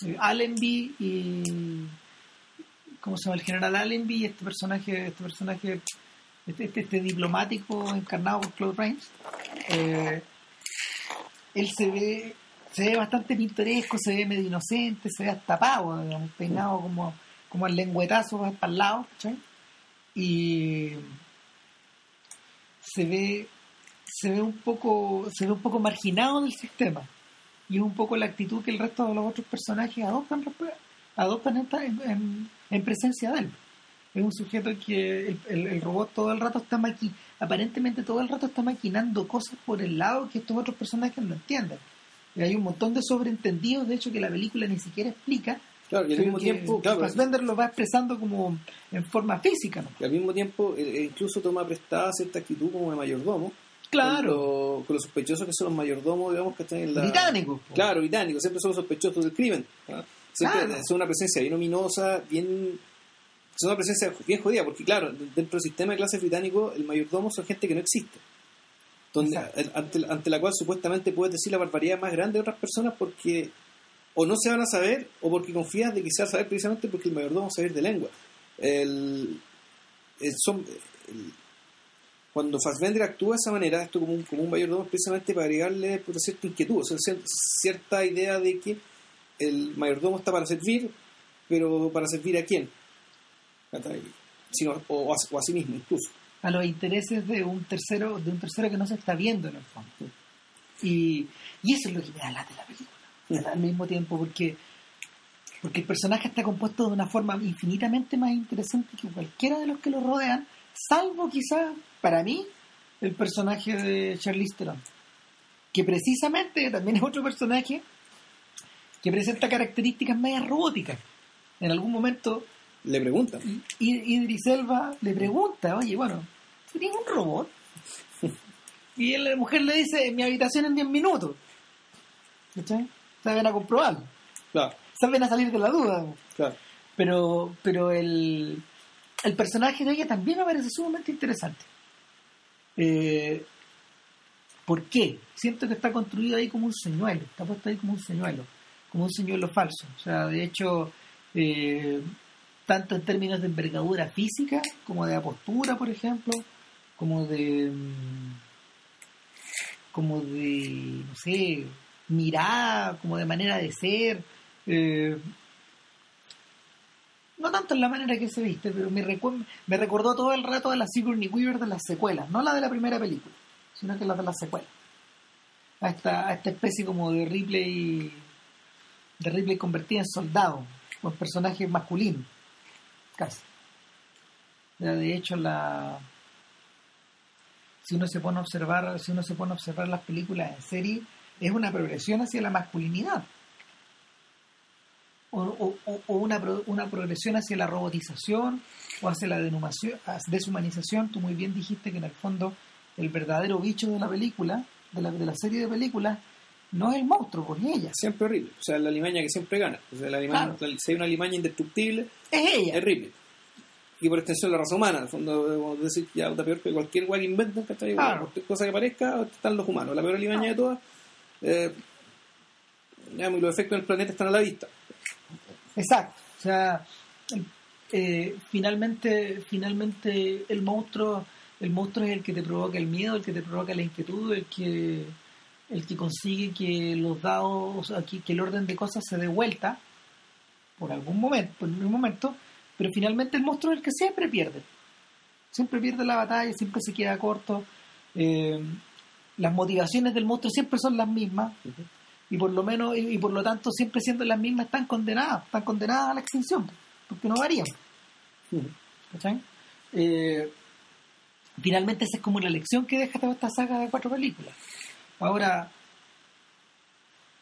eh, Allenby y ¿cómo se llama? el general Allenby y este personaje, este personaje, este, este, este diplomático encarnado por Claude Rains, eh, él se ve, se ve bastante pintoresco, se ve medio inocente, se ve hasta pavo, peinado como, como el lengüetazo para el lado, ¿cachai? Y se ve se ve un poco se ve un poco marginado del sistema y es un poco la actitud que el resto de los otros personajes adoptan adoptan esta- en, en- en presencia de él es un sujeto que el, el- el robot todo el rato está maqui aparentemente todo el rato está maquinando cosas por el lado que estos otros personajes no entienden y hay un montón de sobreentendidos de hecho que la película ni siquiera explica Claro, y al mismo tiempo, claro, Fassbender lo va expresando como en forma física ¿no? y al mismo tiempo eh, eh, incluso toma prestada cierta actitud como de mayordomo. Claro Con, lo- con los sospechosos que son los mayordomos, digamos, que están en la... británicos po. Claro, británicos, siempre son los sospechosos del crimen. Siempre Claro. son una presencia bien ominosa, bien... Son una presencia bien jodida, porque claro, dentro del sistema de clases británico, el mayordomo son gente que no existe. Donde, ante, ante la cual supuestamente puedes decir la barbaridad más grande de otras personas porque o no se van a saber o porque confías de que se a saber precisamente porque el mayordomo sabe de lengua. El, el- son, el- cuando Fassbender actúa de esa manera, esto como un, como un mayordomo es precisamente para agregarle pues, cierta inquietud, o sea, cier- cierta idea de que el mayordomo está para servir, pero para servir a quién? Sino- o, a, o a sí mismo incluso. a los intereses de un tercero de un tercero que no se está viendo en el fondo y, y eso es lo que me da lata de la película al mismo tiempo porque porque el personaje está compuesto de una forma infinitamente más interesante que cualquiera de los que lo rodean salvo quizás para mí el personaje de Charlize Theron que precisamente también es otro personaje que presenta características medias robóticas en algún momento Le preguntan. y Idris Elba le pregunta, oye, bueno, ¿tú tienes un robot? Y la mujer le dice, en mi habitación en 10 minutos. ¿Cachai? Saben a comprobarlo. Claro, Saben a salir de la duda. claro. Pero, pero el, el personaje de ella también me parece sumamente interesante. Eh, ¿Por qué? Siento que está construido ahí como un señuelo, está puesto ahí como un señuelo, como un señuelo falso. O sea, de hecho, eh, tanto en términos de envergadura física, como de apostura, por ejemplo, como de. mm, como de. no sé, mirada, como de manera de ser. eh, no tanto en la manera que se viste, pero me, recu- me recordó todo el rato a la Sigourney Weaver de las secuelas, no la de la primera película, sino que la de las secuelas. A esta, a esta especie como de Ripley, de Ripley convertida en soldado, o en personaje masculino, casi. Ya, de hecho, la si uno se pone a observar, si uno se pone a observar las películas en serie, es una progresión hacia la masculinidad o, o- o- o una, pro- una progresión hacia la robotización o hacia la denumación- a- deshumanización. Tú muy bien dijiste que en el fondo el verdadero bicho de la película, de la, de la serie de películas, no es el monstruo, pues ni ella, Siempre horrible. O sea, la limaña que siempre gana. O sea, la limaña, Claro. la- si hay una limaña indestructible, es ella. es Ripley. y por extensión la raza humana. En el fondo, debemos decir ya está peor que cualquier guay que inventen, ¿cachai? Claro. Cualquier cosa que parezca, están los humanos. La peor alimaña de todas. Eh, digamos, y los efectos del planeta están a la vista. Exacto. O sea, eh, finalmente, finalmente el monstruo, el monstruo es el que te provoca el miedo, el que te provoca la inquietud, el que, el que consigue que los dados, que, que el orden de cosas se dé vuelta por algún momento, por un momento, pero finalmente el monstruo es el que siempre pierde. Siempre pierde la batalla, siempre se queda corto. eh, las motivaciones del monstruo siempre son las mismas y por lo menos y, y por lo tanto siempre siendo las mismas están condenadas están condenadas a la extinción porque no varían. ¿cachai? Eh, finalmente esa es como la lección que deja toda esta saga de cuatro películas. Ahora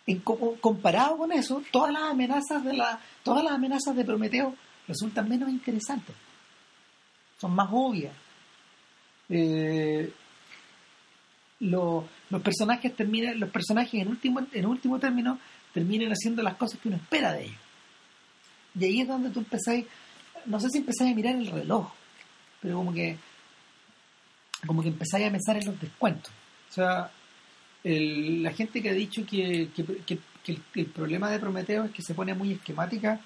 en co- comparado con eso todas las amenazas de la todas las amenazas de Prometeo resultan menos interesantes. Son más obvias. Eh, lo- los personajes terminan los personajes en último en último término terminan haciendo las cosas que uno espera de ellos. Y ahí es donde tú empezáis no sé si empezáis a mirar el reloj pero como que como que empezáis a pensar en los descuentos. O sea la gente que ha dicho que, que, el, problema de Prometeo es que se pone muy esquemática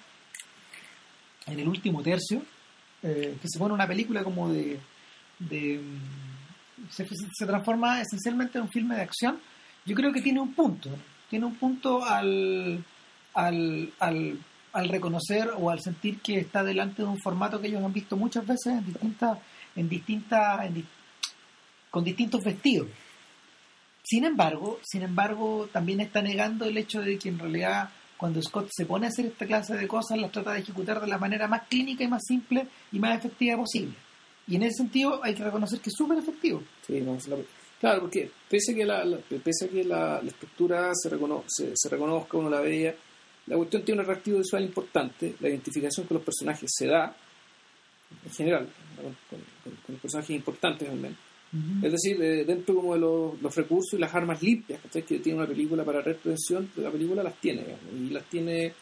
en el último tercio eh, que se pone una película como de, de se, transforma esencialmente en un filme de acción yo creo que tiene un punto tiene un punto al al, al, al reconocer o al sentir que está delante de un formato que ellos han visto muchas veces en distintas en distintas en con distintos vestidos sin embargo, sin embargo, también está negando el hecho de que en realidad cuando Scott se pone a hacer esta clase de cosas, las trata de ejecutar de la manera más clínica y más simple y más efectiva posible. Y en ese sentido hay que reconocer que es súper efectivo. Sí, no, es la- claro, porque pese a que la, la- pese a que la, la estructura se, recono- se, se reconozca, uno la vea, la cuestión tiene un atractivo visual importante, la identificación con los personajes se da, en general, con, con- con- con los personajes importantes al menos. Es decir, eh, dentro como de los, los recursos y las armas limpias que tiene una película para retención, la película las tiene, digamos, y las tiene,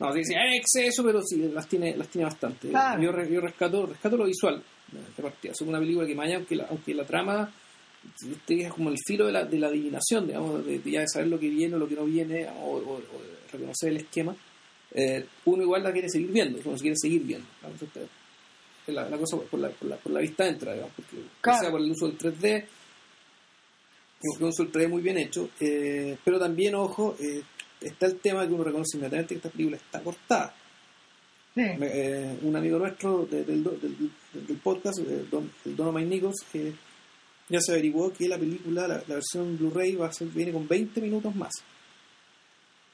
no, sí, sí, hay exceso, pero sí, las tiene, las tiene bastante. Claro. Yo, re- yo rescato, rescato lo visual de partida. Es una película que Maya, aunque la, aunque la trama te es como el filo de la, de la adivinación, digamos, de, de ya de saber lo que viene o lo que no viene, o, o- o de reconocer el esquema, eh, uno igual la quiere seguir viendo, uno se quiere seguir viendo. este, la, la cosa por la, por, la, por la vista entra, digamos, porque Claro. sea por el uso del 3D, creo que un uso del 3D muy bien hecho, eh, pero también, ojo, eh, está el tema que uno reconoce inmediatamente que esta película está cortada. Eh, un amigo nuestro de- del, del, del- podcast, eh, Don, el Donovan Nichols, eh, ya se averiguó que la película, la, versión Blu-ray va a ser, viene con 20 minutos más.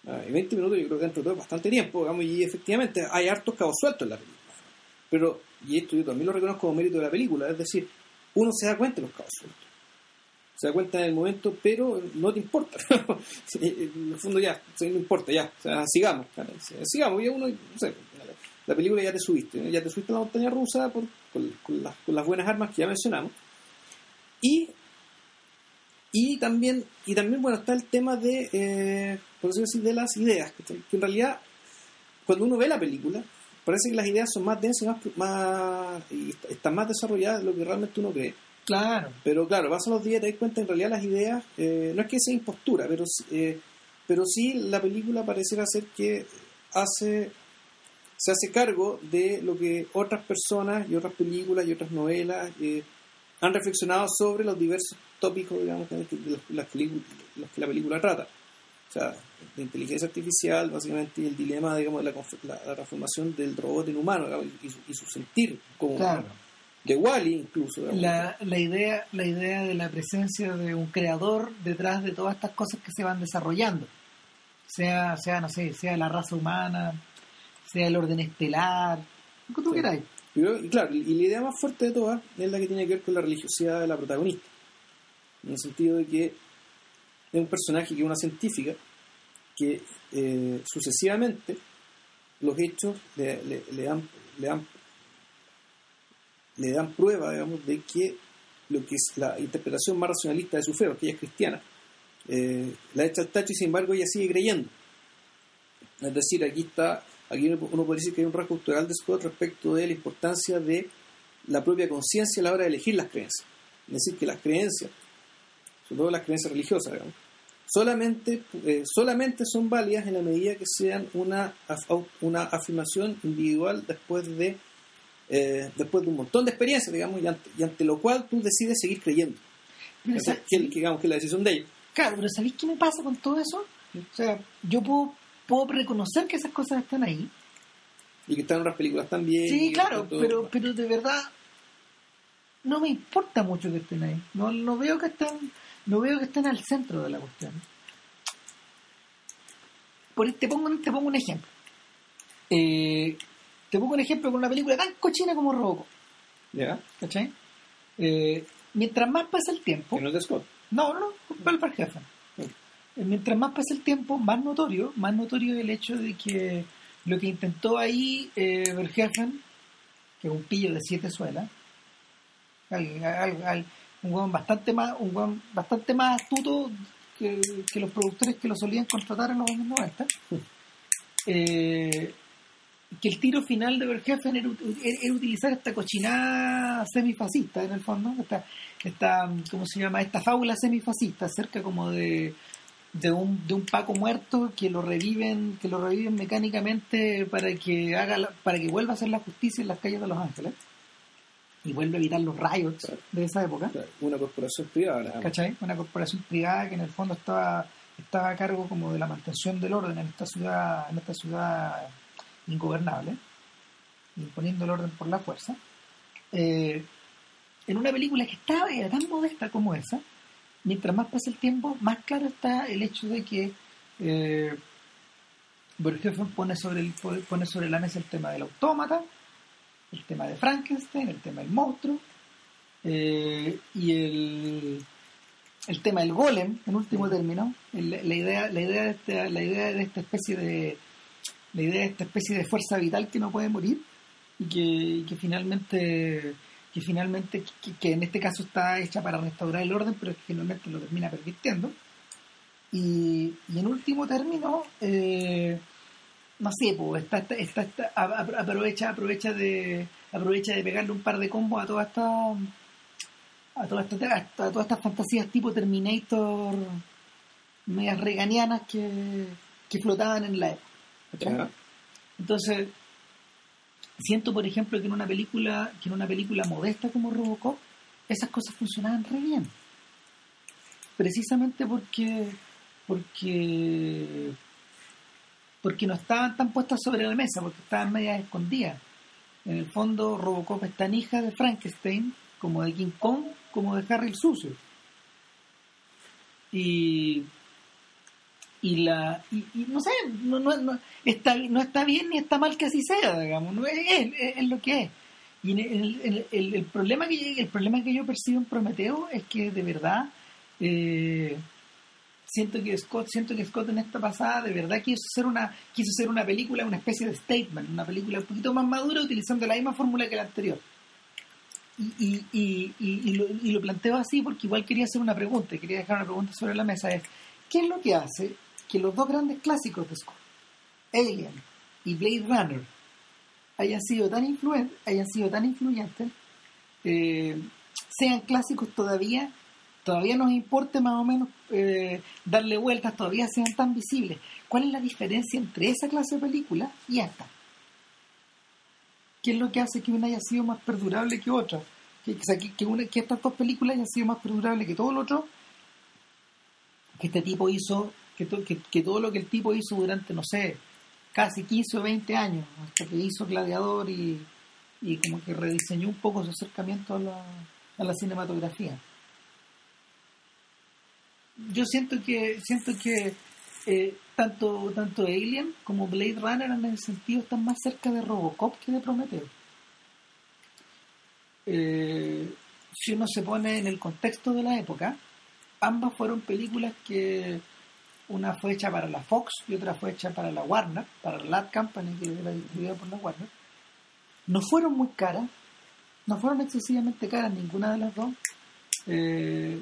Ah, y 20 minutos yo creo que dentro de todo es bastante tiempo, y efectivamente hay hartos cabos sueltos en la película. Pero, y esto yo también lo reconozco como mérito de la película, es decir, uno se da cuenta de los cabos sueltos. Se da cuenta en el momento, pero no te importa. En el fondo ya, no importa, ya. Sigamos. Sigamos, ya uno, no sé, la película ya te subiste, ¿no? ya te subiste a la montaña rusa por, con, con las, con las buenas armas que ya mencionamos. Y, y también, y también bueno, está el tema de, eh, por decirlo así, de las ideas, que, en realidad, cuando uno ve la película, parece que las ideas son más densas y más, más y están más desarrolladas de lo que realmente uno cree. Claro. Pero claro, pasan los días y te das cuenta en realidad las ideas, eh, no es que sea impostura, pero, eh, pero sí la película pareciera ser que hace se hace cargo de lo que otras personas y otras películas y otras novelas eh, han reflexionado sobre los diversos tópicos digamos, de los, las los que la película trata. O sea, la inteligencia artificial, básicamente, y el dilema digamos, de la, la- la transformación del robot en humano digamos, y, su, y su sentir como Claro. De Wally incluso. digamos. La, la idea la idea de la presencia de un creador detrás de todas estas cosas que se van desarrollando sea sea no sé sea la raza humana sea el orden estelar lo que tú Sí. queráis Y, claro, y la idea más fuerte de todas es la que tiene que ver con la religiosidad de la protagonista. En el sentido de que es un personaje que es una científica que eh, sucesivamente los hechos le, le- le dan, le, dan, le dan prueba, digamos, de que lo que es la interpretación más racionalista de su fe, porque ella es cristiana, eh, la echa al tacho y sin embargo ella sigue creyendo. Es decir, aquí está aquí uno puede decir que hay un rasgo cultural de Scott respecto de la importancia de la propia conciencia a la hora de elegir las creencias. Es decir, que las creencias, sobre todo las creencias religiosas, digamos, solamente, eh, solamente son válidas en la medida que sean una, af- una afirmación individual después de, eh, después de un montón de experiencias, digamos, y ante, y ante lo cual tú decides seguir creyendo. Pero, O sea, que digamos que es la decisión de ellos. Claro, pero ¿sabéis qué me pasa con todo eso? O sea, yo puedo, puedo reconocer que esas cosas están ahí. Y que están en otras películas también. Sí, claro, todo- pero, pero de verdad no me importa mucho que estén ahí. No, no veo que estén, no veo que estén al centro de la cuestión. Por, te, pongo, te pongo un ejemplo. Eh, te pongo un ejemplo con una película tan cochina como Robocop. ¿Ya? ¿Cachai? Eh, mientras más pasa el tiempo, Que no es de Scott. no, no, Belfast Jefe. Mientras más pasa el tiempo, más notorio, más notorio es el hecho de que lo que intentó ahí eh, que es un pillo de siete suelas, un hueón bastante más, un bastante más astuto que, los productores que lo solían contratar en los años 90. eh, que el tiro final de Verhoeven era, era utilizar esta cochinada semifascista en el fondo, esta, esta ¿cómo se llama? esta fábula semifascista acerca como de, de un, de un Paco muerto que lo reviven, que lo reviven mecánicamente para que haga la- para que vuelva a hacer la justicia en las calles de Los Ángeles y vuelva a evitar los riots de esa época. Claro, Una corporación privada. ¿cachai? Una corporación privada que en el fondo estaba, estaba a cargo como de la mantención del orden en esta ciudad, en esta ciudad ingobernable, imponiendo el orden por la fuerza. Eh, en una película que estaba era tan modesta como esa, mientras más pasa el tiempo, más claro está el hecho de que eh, pone sobre, el, pone sobre la mesa el tema del autómata, el tema de Frankenstein, el tema del monstruo, eh, y el, el tema del golem, en último término, el- la idea, la idea de esta, la idea de esta especie de la idea de esta especie de fuerza vital que no puede morir y que, y que finalmente que finalmente que, que en este caso está hecha para restaurar el orden pero que finalmente lo termina pervirtiendo. Y, y en último término eh, no sé pues está, está, está- está- a- a- aprovecha aprovecha de aprovecha de pegarle un par de combos a toda esta a todas estas a todas estas fantasías tipo Terminator medias reganianas que, que flotaban en la época. Entonces siento por ejemplo que en una película que en una película modesta como Robocop esas cosas funcionaban re bien. Precisamente porque porque porque no estaban tan puestas sobre la mesa porque estaban medias escondidas. En el fondo Robocop es tan hija de Frankenstein como de King Kong como de Harry el Sucio. Y y la y, no sé no, no, está, no está bien ni está mal que así sea digamos no es, lo que es. Y el, el- el- el problema que yo, el problema que yo percibo en Prometeo es que de verdad eh, siento que Scott siento que Scott en esta pasada de verdad quiso hacer una quiso hacer una película una especie de statement una película un poquito más madura utilizando la misma fórmula que la anterior. Y, y, y, lo, y lo planteo así porque igual quería hacer una pregunta quería dejar una pregunta sobre la mesa es ¿qué es lo que hace que los dos grandes clásicos de Scott Alien y Blade Runner hayan sido tan influen- hayan sido tan influyentes eh, sean clásicos todavía todavía nos importe más o menos eh, darle vueltas todavía sean tan visibles ¿cuál es la diferencia entre esa clase de película y esta? ¿qué es lo que hace que una haya sido más perdurable que otra? que, que una- que estas dos películas hayan sido más perdurables que todo lo otro que este tipo hizo que, to- que, que todo lo que el tipo hizo durante no sé casi 15 o 20 años hasta que hizo Gladiador y, y como que rediseñó un poco su acercamiento a la, a la cinematografía. Yo siento que siento que eh, tanto tanto Alien como Blade Runner en ese sentido están más cerca de Robocop que de Prometeo. Eh, si uno se pone en el contexto de la época ambas fueron películas que una fue hecha para la Fox y otra fue hecha para la Warner, para la Lad Company que era distribuida por la Warner. No fueron muy caras, no fueron excesivamente caras ninguna de las dos. Eh,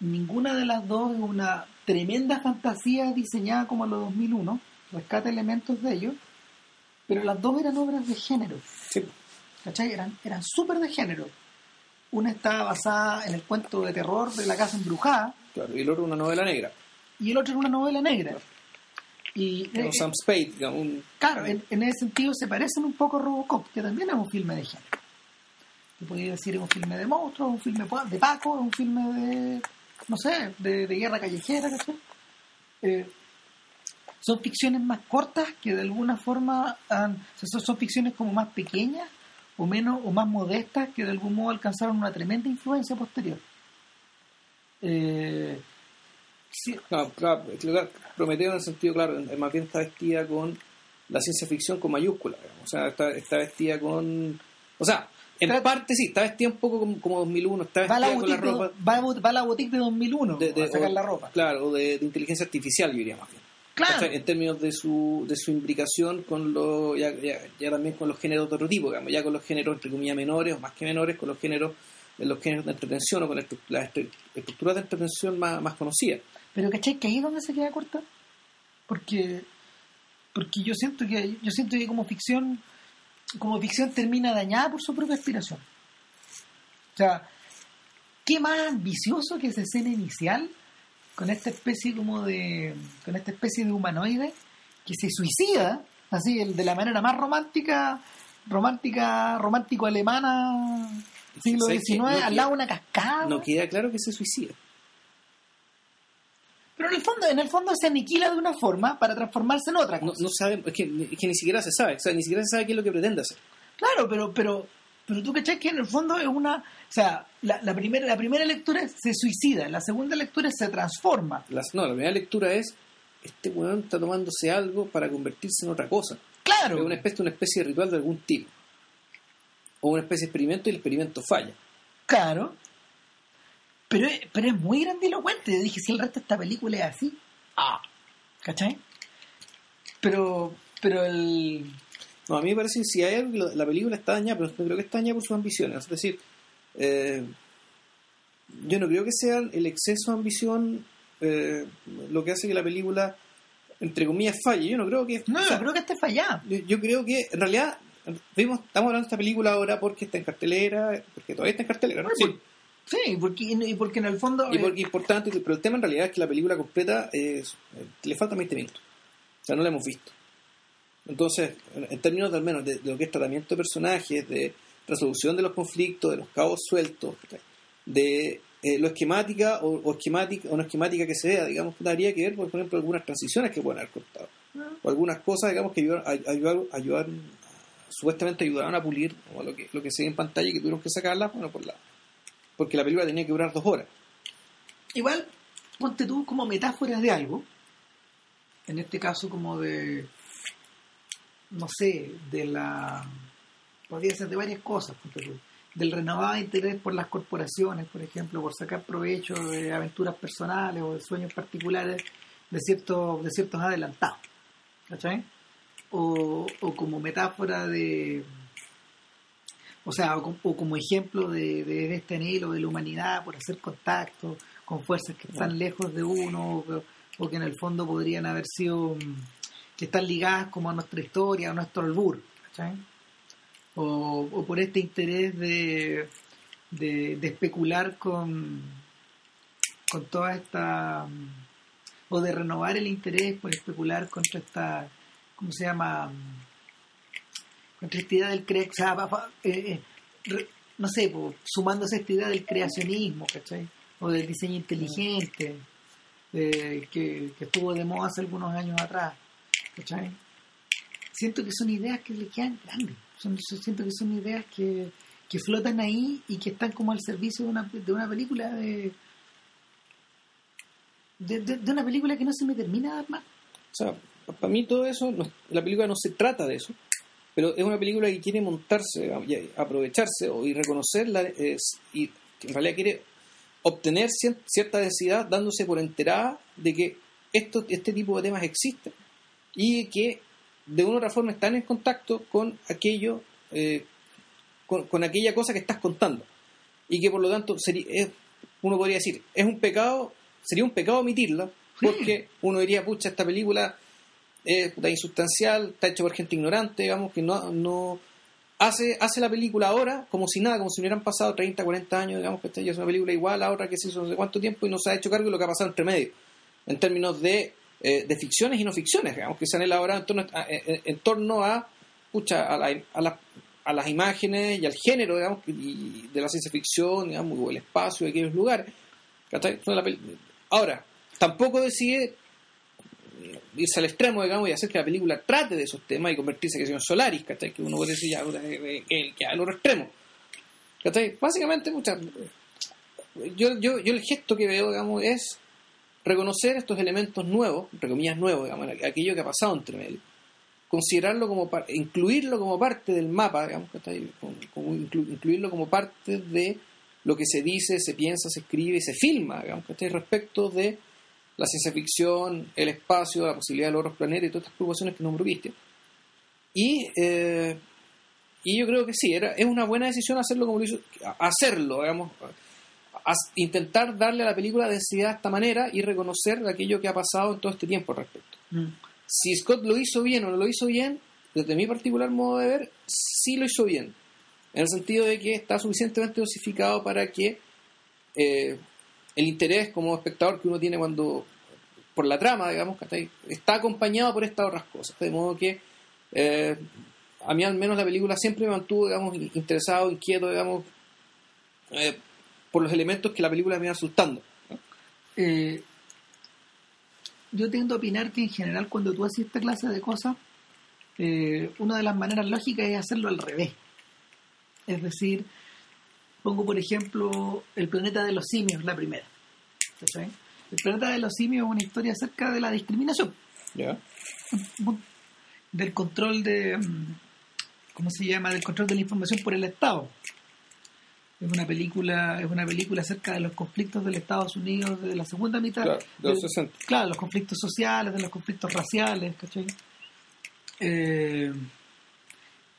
ninguna de las dos es una tremenda fantasía diseñada como en los 2001, rescata elementos de ellos, pero las dos eran obras de género. Sí. ¿Cachai? Eran, eran súper de género. Una estaba basada en el cuento de terror de la casa embrujada Claro, y el otro una novela negra. Y el otro en una novela negra. Y eh, Sam Spade, digamos, un- claro, en, en ese sentido se parecen un poco a Robocop, que también es un filme de género. Te podría decir es un filme de monstruos, un filme de Paco, un filme de, no sé, de, de guerra callejera, ¿cachai? Eh, son ficciones más cortas que de alguna forma han, o sea, son, son ficciones como más pequeñas o menos o más modestas que de algún modo alcanzaron una tremenda influencia posterior. Eh, sí, No, claro, claro, Prometeo en el sentido, claro, más bien está vestida con la ciencia ficción con mayúscula, digamos. o sea, está, está vestida con... O sea, en parte sí, está vestida un poco como, como 2001, está va, a la vestida con la boutique de, ropa... va, va a la boutique de 2001 de- de- a sacar o- la ropa. Claro, o de, inteligencia artificial, yo diría más bien. Claro. En términos de su, de su imbricación con los, ya, ya, ya también con los géneros de otro tipo, digamos, ya con los géneros entre comillas menores o más que menores, con los géneros, los géneros de entretención o con las estru- estructuras de entretención más, más conocidas. Pero ¿cachai? Que ahí es donde se queda corta. Porque, porque yo siento que yo siento que como ficción como ficción termina dañada por su propia aspiración. O sea, ¿qué más ambicioso que esa escena inicial con esta especie como de con esta especie de humanoide que se suicida así el de la manera más romántica romántica romántico alemana siglo. XIX al lado de una cascada No queda claro que se suicida. Pero en el fondo en el fondo se aniquila de una forma para transformarse en otra No, cosa no sabe, es que, es que ni siquiera se sabe, o sea, ni siquiera se sabe qué es lo que pretende hacer. Claro, pero, pero, pero tú cachai que en el fondo es una, o sea, la, la primera, la primera lectura se suicida, la segunda lectura se transforma. Las, no, la primera lectura es, este weón está tomándose algo para convertirse en otra cosa. Claro, Es una especie, una especie de ritual de algún tipo. O una especie de experimento y el experimento falla. claro. Pero, es- pero es muy grandilocuente. Yo dije, si el resto de esta película es así, ah, ¿cachai? Pero, pero el, No, a mí me parece que si hay algo la película está dañada, pero no creo que está dañada por sus ambiciones. Es decir, eh, yo no creo que sea el exceso de ambición eh, lo que hace que la película, entre comillas, falle. Yo no creo que... no, o sea, creo que esté fallada. yo, yo creo que, en realidad, vimos, estamos hablando de esta película ahora porque está en cartelera, porque todavía está en cartelera, ¿no? Sí. Sí, porque, y porque en el fondo... Y eh, porque es importante, pero el tema en realidad es que la película completa es, eh, le faltan 20 minutos. O sea, no la hemos visto. Entonces, en, términos de, al menos de, de lo que es tratamiento de personajes, de resolución de los conflictos, de los cabos sueltos, de eh, lo esquemática o, o esquemática o no esquemática que sea, digamos, habría que ver, por ejemplo, algunas transiciones que pueden haber cortado. O algunas cosas, digamos, que ayudaron, ay- ayudaron, ayudaron- supuestamente ayudaron a pulir como lo que, lo que se ve en pantalla y que tuvieron que sacarla, bueno, por la, porque la película tenía que durar dos horas. Igual, ponte tú como metáforas de algo, en este caso como de, no sé, de la, podría ser de varias cosas, ponte tú, del renovado interés por las corporaciones, por ejemplo, por sacar provecho de aventuras personales o de sueños particulares de, ciertos de ciertos adelantados, ¿cachai? O, o como metáfora de, o sea, o, com- o como ejemplo de, de este anhelo de la humanidad por hacer contacto con fuerzas que están lejos de uno o, que- o que en el fondo podrían haber sido, mm, que están ligadas como a nuestra historia, a nuestro albur, ¿cachai? O, o por este interés de, de, de especular con, con toda esta, mm, o de renovar el interés por especular contra esta, ¿cómo se llama? Contra esta idea del cre o sea, eh, eh, re- no sé, po, sumándose a esta idea del creacionismo, ¿cachai? O del diseño inteligente, eh, que, que estuvo de moda hace algunos años atrás, ¿cachai? Siento que son ideas que le quedan grandes, son, siento que son ideas que, que flotan ahí y que están como al servicio de una, de una película de, de, de- de una película que no se me termina de dar más. O sea, para mí todo eso, la película no se trata de eso, pero es una película que quiere montarse, y aprovecharse o, y reconocerla es- y que en realidad quiere obtener cier- cierta densidad dándose por enterada de que esto, este tipo de temas existen y que de una u otra forma están en contacto con aquello, eh, con, con aquella cosa que estás contando. Y que por lo tanto sería, es- uno podría decir, es un pecado, sería un pecado omitirla porque uno diría, pucha, esta película es insustancial, está hecho por gente ignorante, digamos, que no, no hace, hace la película ahora como si nada, como si hubieran pasado 30, 40 años, digamos, que es una película igual a otra que se hizo no sé cuánto tiempo y no se ha hecho cargo de lo que ha pasado entre medio, en términos de, eh, de ficciones y no ficciones, digamos, que se han elaborado en torno a, en, torno a, pucha, a, a, la, a, las imágenes y al género, digamos, y de la ciencia ficción, digamos, o el espacio de aquellos lugares. Ahora, tampoco decide irse al extremo, digamos, y hacer que la película trate de esos temas y convertirse en Solaris, ¿cachai? Que uno puede decir ya, que, que al otro extremo. ¿cachai? Básicamente, muchas. Yo, yo, yo el gesto que veo, digamos, es reconocer estos elementos nuevos, entre comillas nuevos, digamos, aquello que ha pasado entre medio. Considerarlo como incluirlo como parte del mapa, digamos, como, incluirlo como parte de lo que se dice, se piensa, se escribe y se filma, digamos, respecto de la ciencia ficción, el espacio, la posibilidad de otros planetas y todas estas preocupaciones que nombró viste Y, eh, y yo creo que sí, era, es una buena decisión hacerlo como lo hizo, hacerlo, digamos, intentar darle a la película densidad de esta manera y reconocer aquello que ha pasado en todo este tiempo al respecto. Mm. Si Scott lo hizo bien o no lo hizo bien, desde mi particular modo de ver, sí lo hizo bien. En el sentido de que está suficientemente dosificado para que eh, el interés como espectador que uno tiene cuando por la trama, digamos, está acompañado por estas otras cosas. De modo que eh, a mí al menos la película siempre me mantuvo, digamos, interesado, inquieto, digamos, eh, por los elementos que la película me iba asustando. Eh, yo tiendo a opinar que en general cuando tú haces esta clase de cosas, una de las maneras lógicas es hacerlo al revés. Es decir, Pongo, por ejemplo, El planeta de los simios, la primera. El planeta de los simios es una historia acerca de la discriminación. Del control de. Mm, ¿Cómo se llama? Del control de la información por el Estado. Es una película, es una película acerca de los conflictos del Estados Unidos de la segunda mitad. Claro, de los 60. Claro, los conflictos sociales, de los conflictos raciales, ¿cachai? Eh,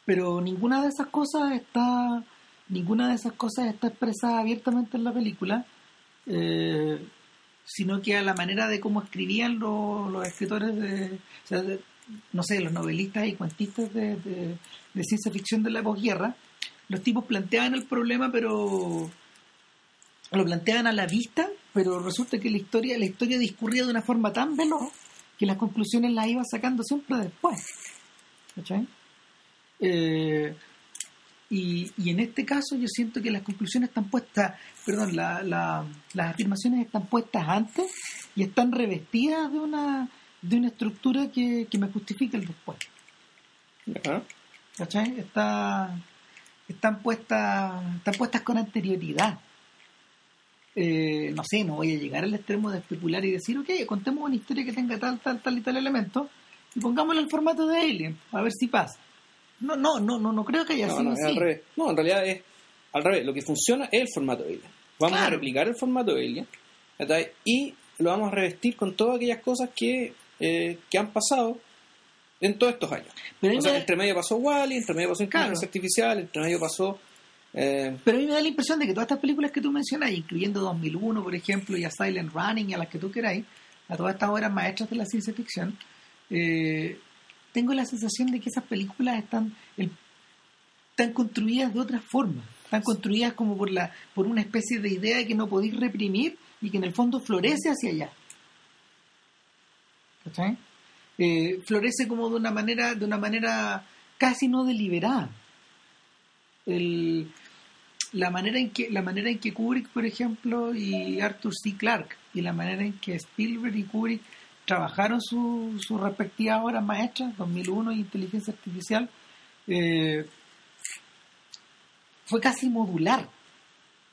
pero ninguna de esas cosas está ninguna de esas cosas está expresada abiertamente en la película, eh, sino que a la manera de cómo escribían los, escritores de, no sé, los novelistas y cuentistas de, de, ciencia ficción de la posguerra, los tipos planteaban el problema, pero lo planteaban a la vista, pero resulta que la historia, la historia discurría de una forma tan veloz que las conclusiones las iba sacando siempre después. ¿Cachai? Eh, y, y, en este caso yo siento que las conclusiones están puestas, perdón, la, las afirmaciones están puestas antes y están revestidas de una, de una estructura que, me justifica el después. ¿Cachai? Está, están, puestas, están puestas con anterioridad. Eh, no sé, no voy a llegar al extremo de especular y decir, ok, contemos una historia que tenga tal, tal, tal y tal elemento y pongámoslo en formato de Alien, a ver si pasa. No, no, no, no, no creo que haya sido así. No, en realidad es al revés. Lo que funciona es el formato de Alien. Vamos a replicar el formato de Alien y lo vamos a revestir con todas aquellas cosas que, eh, que han pasado en todos estos años. Pero o sea, entre medio pasó Wally, entre medio pasó Inteligencia Artificial, entre medio pasó... Eh... Pero a mí me da la impresión de que todas estas películas que tú mencionas, incluyendo 2001, por ejemplo, y a Silent Running, y a las que tú queráis, a todas estas obras maestras de la ciencia ficción, eh, tengo la sensación de que esas películas están, están construidas de otra forma. Están construidas como por, la, por una especie de idea que no podéis reprimir y que en el fondo florece hacia allá. ¿Cachai? Eh, florece como de una manera, de una manera casi no deliberada. la manera en que la manera en que Kubrick por ejemplo y Arthur C. Clarke y la manera en que Spielberg y Kubrick trabajaron sus su respectivas obras maestras, 2001 y Inteligencia Artificial, eh, fue casi modular.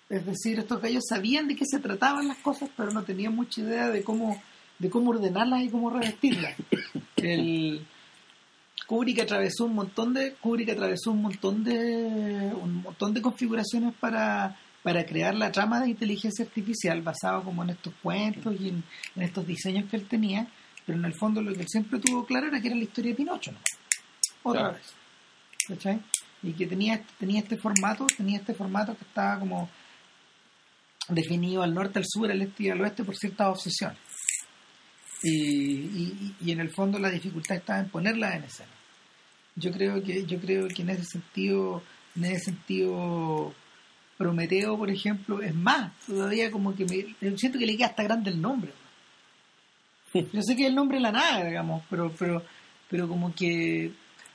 Es decir, estos gallos sabían de qué se trataban las cosas, pero no tenían mucha idea de cómo, de cómo ordenarlas y cómo revestirlas. El Kubrick atravesó un montón de Kubrick atravesó un montón de un montón de configuraciones para para crear la trama de inteligencia artificial basado como en estos cuentos y en, estos diseños que él tenía, pero en el fondo lo que él siempre tuvo claro era que era la historia de Pinocho, ¿no? Otra vez. ¿Cachai? Y que tenía, tenía este formato, tenía este formato que estaba como definido al norte, al sur, al este y al oeste por ciertas obsesiones. Y, y, y en el fondo la dificultad está en ponerla en escena. Yo creo que, yo creo que en ese sentido, en ese sentido, Prometeo, por ejemplo, es más, todavía como que me, siento que le queda hasta grande el nombre. Yo sé que el nombre es la nada, digamos, pero, pero, pero como que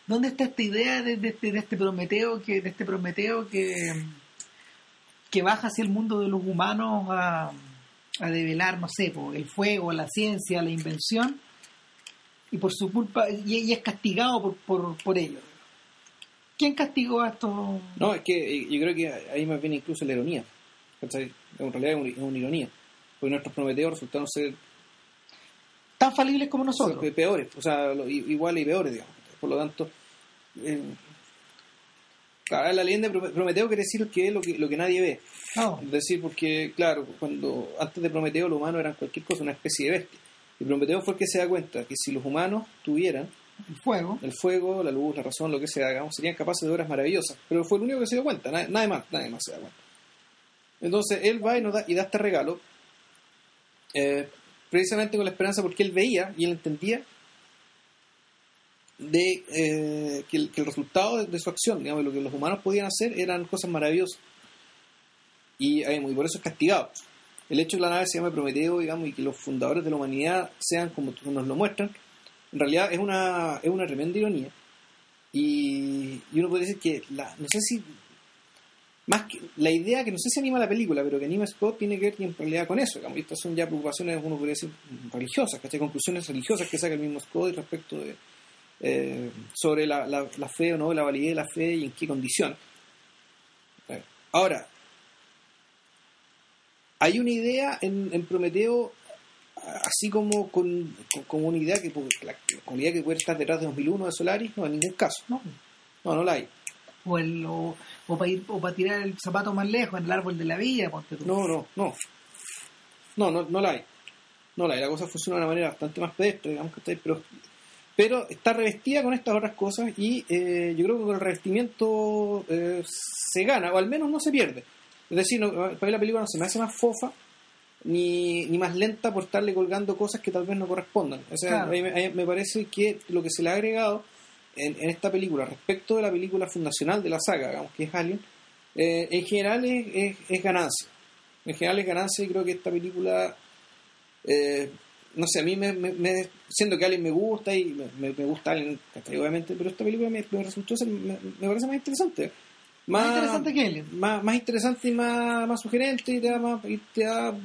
¿dónde está esta idea de, de, este, de este Prometeo que, de este Prometeo que, que baja hacia el mundo de los humanos a, a develar, no sé, el fuego, la ciencia, la invención, y por su culpa, y, es castigado por, por, por ello. ¿Quién castigó a estos? No, es que yo creo que ahí más viene incluso la ironía. En realidad es una, ironía. Porque nuestros prometeos resultaron ser tan falibles como nosotros. Peores, o sea, iguales y peores, digamos. Por lo tanto, eh, la leyenda de Prometeo quiere decir que es lo que, lo que nadie ve. Es decir, porque, claro, cuando antes de Prometeo los humanos eran cualquier cosa, una especie de bestia. Y Prometeo fue el que se da cuenta que si los humanos tuvieran el fuego, el fuego, la luz, la razón, lo que sea, digamos, serían capaces de obras maravillosas. Pero fue el único que se dio cuenta, nadie, más, nadie más se da cuenta. Entonces él va y, nos da, y da este regalo, eh, precisamente con la esperanza porque él veía y él entendía de eh, que, el, resultado de, su acción, digamos, lo que los humanos podían hacer eran cosas maravillosas. Y, eh, y por eso es castigado el hecho de que la nave se llame Prometeo, digamos, y que los fundadores de la humanidad sean como nos lo muestran, en realidad es una, es una tremenda ironía. Y, uno puede decir que, la, no sé si, más que la idea que no sé si anima la película, pero que anima Scott tiene que ver en realidad con eso. Estas son ya preocupaciones, uno podría decir, religiosas, ¿cachai? Conclusiones religiosas que saca el mismo Scott respecto de, eh, sobre la, la, la, fe o no, la validez de la fe y en qué condición. Ahora, hay una idea en, en Prometeo, así como con, una idea que, la, con idea que puede estar detrás de 2001 de Solaris, no, en ningún caso. No, no, no la hay. O, el, o, para ir, o para tirar el zapato más lejos, en el árbol de la vida, No, no, no. No, no, no la hay. No la hay. La cosa funciona de una manera bastante más pedestre, digamos que está pero pero está revestida con estas otras cosas y eh, yo creo que con el revestimiento eh, se gana, o al menos no se pierde. Es decir, para mí la película no se me hace más fofa ni, ni más lenta por estarle colgando cosas que tal vez no correspondan. O sea, a, mí, me parece que lo que se le ha agregado en, esta película respecto de la película fundacional de la saga, digamos que es Alien, eh, en general es, es, ganancia. En general es ganancia y creo que esta película, eh, no sé, a mí me, me, siendo que Alien me gusta y me, gusta Alien, obviamente, pero esta película me, resultó ser, me, parece más interesante más, interesante que él. Más, más interesante y más, más sugerente y te da más, y te da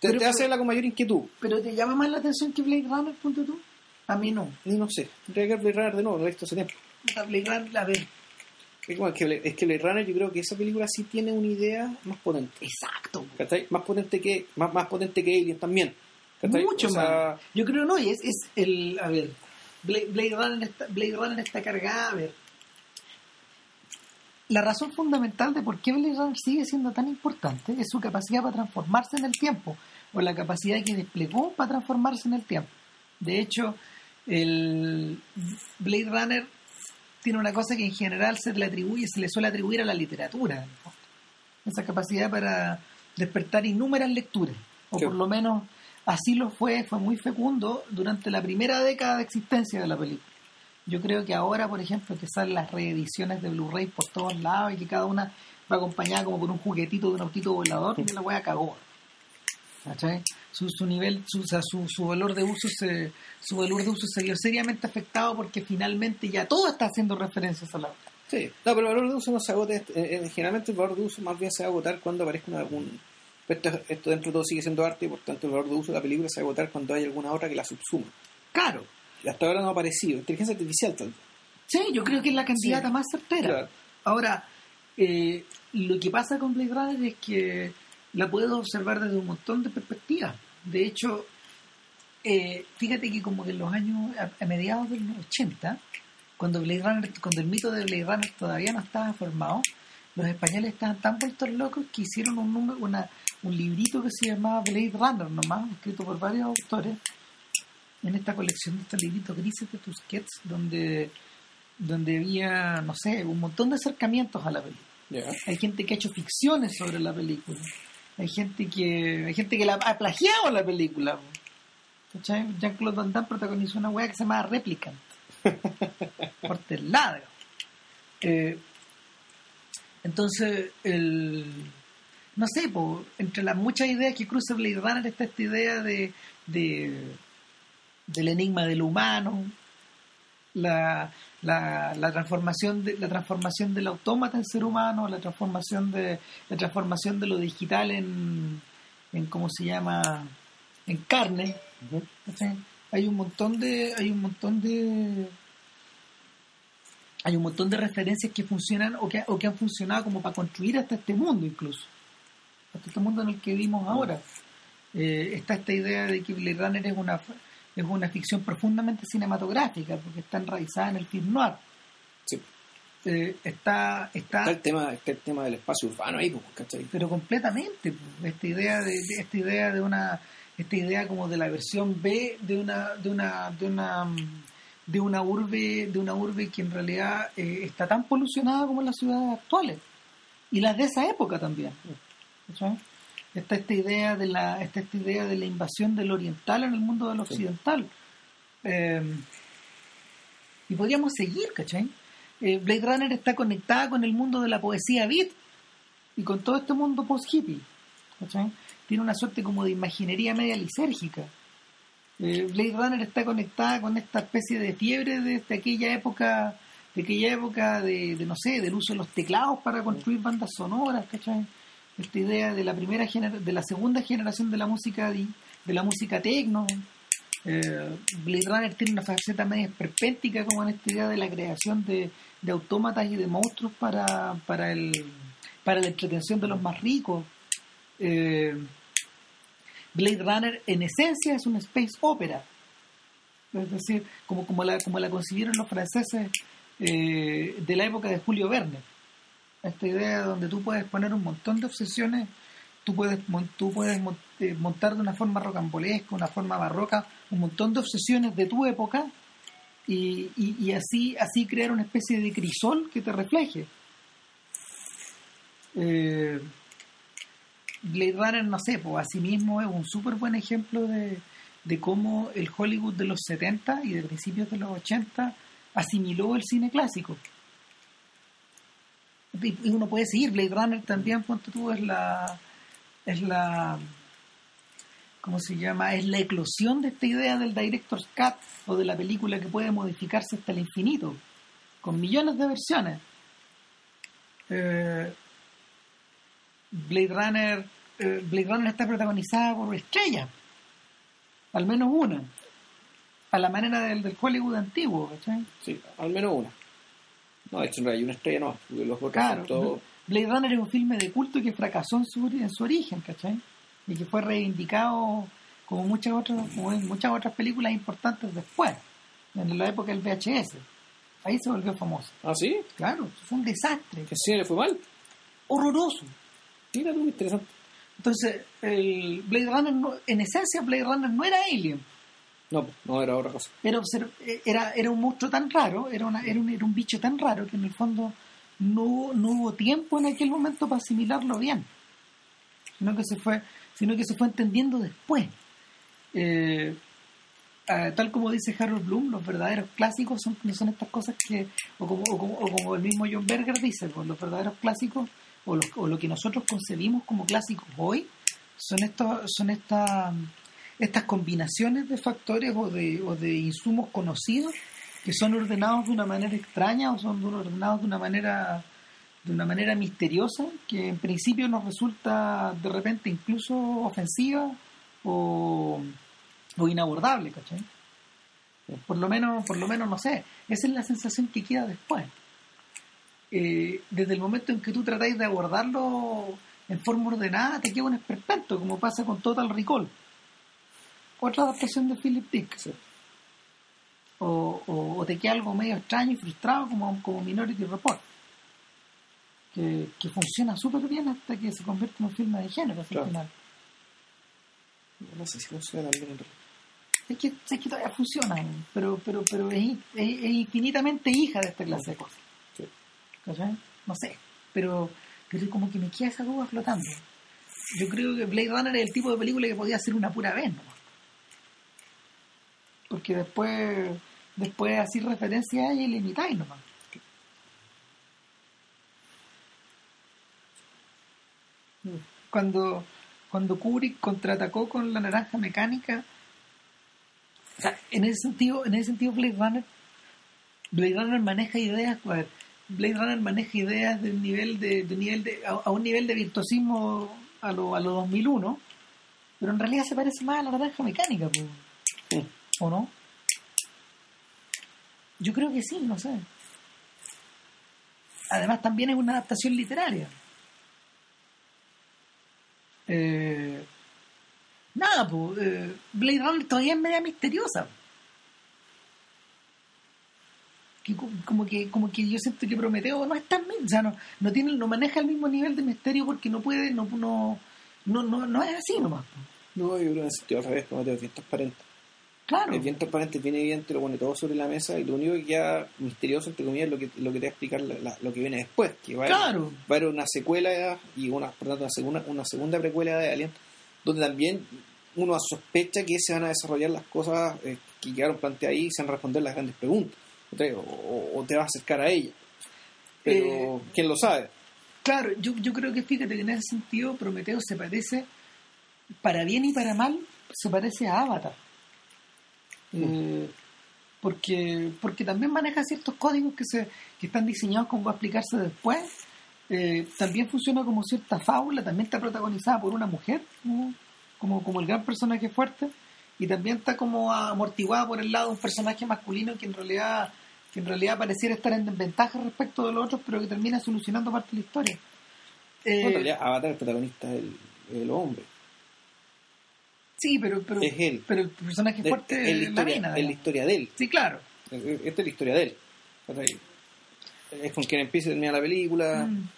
te, te hace la con mayor inquietud. ¿Pero te llama más la atención que Blade Runner, punto tú? A mí no. Ni no sé. Tendría que ver Blade Runner de nuevo, lo he visto hace tiempo. La Blade Runner la ve. Es, que, es que Blade Runner yo creo que esa película sí tiene una idea más potente. Exacto. ¿Cachai? Más potente que, más, más potente que Alien también. Mucho más. Yo creo no, y es, es el, a ver, Blade, Blade, Runner está, Blade Runner está cargada, a ver, la razón fundamental de por qué Blade Runner sigue siendo tan importante es su capacidad para transformarse en el tiempo, o la capacidad que desplegó para transformarse en el tiempo. De hecho, el Blade Runner tiene una cosa que en general se le atribuye, se le suele atribuir a la literatura, esa capacidad para despertar innumerables lecturas, o por lo menos así lo fue, fue muy fecundo durante la primera década de existencia de la película. Yo creo que ahora, por ejemplo, que salen las reediciones de Blu-ray por todos lados y que cada una va acompañada como por un juguetito de un autito volador, y la wea cagó. ¿Cachai? Su, su nivel, su, su, su valor de uso se, su valor de uso se vio seriamente afectado porque finalmente ya todo está haciendo referencias a la Sí, no, pero el valor de uso no se agota. Eh, eh, generalmente el valor de uso más bien se va a agotar cuando aparezca algún. Esto, esto dentro de todo sigue siendo arte y por tanto el valor de uso de la película se va a agotar cuando hay alguna otra que la subsuma. Claro, hasta ahora no ha aparecido. Inteligencia artificial, tal Sí, yo creo que es la candidata más certera. Ahora, eh, lo que pasa con Blade Runner es que la puedo observar desde un montón de perspectivas. De hecho, eh, fíjate que como que en los años, a, mediados de los 80, cuando Blade Runner, cuando el mito de Blade Runner todavía no estaba formado, los españoles estaban tan puestos locos que hicieron un una, un librito que se llamaba Blade Runner, nomás, escrito por varios autores, en esta colección de estos libritos grises de Tusquets donde, donde había, no sé, un montón de acercamientos a la película. Hay gente que ha hecho ficciones sobre la película. Hay gente que hay gente que la ha plagiado la película. Jean-Claude Van Damme protagonizó una weá que se llama Replicant. por el lado. Eh, entonces, el, no sé, po, entre las muchas ideas que cruza Blade Runner está esta idea de, de del enigma del humano, la, la, la, transformación de, la transformación del autómata en ser humano, la transformación de la transformación de lo digital en, en cómo se llama en carne. Hay un montón de hay un montón de hay un montón de referencias que funcionan o que, o que han funcionado como para construir hasta este mundo incluso. Hasta este mundo en el que vivimos ahora. Eh, está esta idea de que Blade Runner es una es una ficción profundamente cinematográfica porque está enraizada en el film noir Sí. Eh, está, está Está el tema, está el tema del espacio urbano ahí, pues, ¿cachai? pero completamente pues, esta idea de, de- esta idea de una esta idea como de la versión B de una de una de una de una urbe de una urbe que en realidad eh, está tan polucionada como las ciudades actuales y las de esa época también ¿cachai? Está esta idea de la está esta idea de la invasión del oriental en el mundo del occidental Eh, y podríamos seguir ¿cachai? Eh, Blade Runner está conectada con el mundo de la poesía beat y con todo este mundo post-hippie. ¿cachai? Tiene una suerte como de imaginería media lisérgica. Eh, Blade Runner está conectada con esta especie de fiebre de, de aquella época, de aquella época de, de, no sé, del uso de los teclados para construir bandas sonoras, ¿cachai? Esta idea de la primera genera- de la segunda generación de la música de la música tecno. Eh, Blade Runner tiene una faceta media esperpéntica como en esta idea de la creación de, de autómatas y de monstruos para, para el para la entretención de los más ricos. Eh, Blade Runner en esencia es una space opera. Es decir, como, como, la, como la concibieron los franceses eh, de la época de Julio Verne. Esta idea donde tú puedes poner un montón de obsesiones, tú puedes, tú puedes eh, montar de una forma rocambolesca, una forma barroca, un montón de obsesiones de tu época y, así, así crear una especie de crisol que te refleje. Eh, Blade Runner, no sé, pues asimismo es un súper buen ejemplo de, de cómo el Hollywood de los 70 y de principios de los 80 asimiló el cine clásico. Y uno puede seguir, Blade Runner también, ponte tú, es la. es la. ¿cómo se llama? Es la eclosión de esta idea del director's cut o de la película que puede modificarse hasta el infinito, con millones de versiones. Eh, Blade Runner, eh, Blade Runner está protagonizada por estrellas, al menos una, a la manera del, del Hollywood antiguo, ¿cachai? Sí, al menos una. No, hecho, no hay una estrella, no. Los Claro, son todos- Blade Runner es un filme de culto que fracasó en su, en su origen, ¿cachai? Y que fue reivindicado como muchas otras, como en muchas otras películas importantes después, en la época del VHS. Ahí se volvió famoso. ¿Ah, sí? Claro, fue un desastre, ¿Que sí le fue mal? horroroso. Mira tú, interesante. Entonces, el Blade Runner, no- en esencia, Blade Runner no era Alien. No, no era otra cosa. Era, obser- era, era un monstruo tan raro, era, una, era, un, era un bicho tan raro que en el fondo no, no hubo tiempo en aquel momento para asimilarlo bien, sino que se fue, sino que se fue entendiendo después. Eh, ah, tal como dice Harold Bloom, los verdaderos clásicos son, son estas cosas que, o como, o como, o como el mismo John Berger dice, pues, los verdaderos clásicos, o, los- o lo que nosotros concebimos como clásicos hoy, son estos, son estas estas combinaciones de factores o de, o de insumos conocidos que son ordenados de una manera extraña o son ordenados de una manera de una manera misteriosa que en principio nos resulta de repente incluso ofensiva o, inabordable, ¿cachai? Por lo menos, por lo menos no sé, esa es la sensación que queda después. Eh, desde el momento en que tú tratáis de abordarlo en forma ordenada, te queda un esperpento, como pasa con Total Recall otra adaptación de Philip Dick. Sí. O, o- o te queda algo medio extraño y frustrado como, como Minority Report. Que, que funciona súper bien hasta que se convierte en un filme de género Claro. el final. No sé si funciona bien en realidad. Es que, es que todavía funciona, pero, pero, pero es, in- es- es infinitamente hija de esta clase de cosas. Sí. No sé, pero, pero como que me queda esa duda flotando. Yo creo que Blade Runner es el tipo de película que podía ser una pura vez, ¿no? Porque después, después así referencia y limitáis nomás. Cuando, cuando Kubrick contraatacó con la naranja mecánica, en ese sentido, en ese sentido Blade Runner, Blade Runner maneja ideas, ver, Blade Runner maneja ideas de nivel de, nivel de, a, a un nivel de virtuosismo a lo, a lo 2001, pero en realidad se parece más a la naranja mecánica, pues. Sí. ¿O no? Yo creo que sí, no sé. Además también es una adaptación literaria. Eh, nada, pues, Blade Runner todavía es media misteriosa. Que co- como que como que yo siento que Prometeo no es tan o no, no tiene no maneja el mismo nivel de misterio porque no puede no no no no, no es así nomás. No, yo creo que al revés, te digo, es transparente. Claro Es bien transparente, es bien evidente, lo pone todo sobre la mesa y lo único que queda misterioso, entre comillas, es lo que, lo que te va a explicar la- la- lo que viene después. Que va a, Claro. va a haber una secuela y una, por tanto, una, segunda, una segunda precuela de Alien, donde también uno sospecha que se van a desarrollar las cosas eh, que quedaron planteadas ahí y se van a responder las grandes preguntas. o te vas a acercar a ella. Pero, Eh, ¿quién lo sabe? Claro, yo, yo creo que fíjate que en ese sentido Prometeo se parece, para bien y para mal, se parece a Avatar. Eh, porque, porque también maneja ciertos códigos que, se, que están diseñados como va a explicarse después. Eh, también funciona como cierta fábula, también está protagonizada por una mujer, ¿no? como, como el gran personaje fuerte, y también está como amortiguada por el lado de un personaje masculino que en realidad que en realidad pareciera estar en desventaja respecto de los otros, pero que termina solucionando parte de la historia. Eh, No, en realidad, Avatar, el protagonista es el, el hombre. Sí, pero, pero, Es él. pero el personaje Es- fuerte es la es la historia, mina. es la historia de él. Sí, claro. Esta es la historia de él. Es con quien empieza y termina la película, Mm.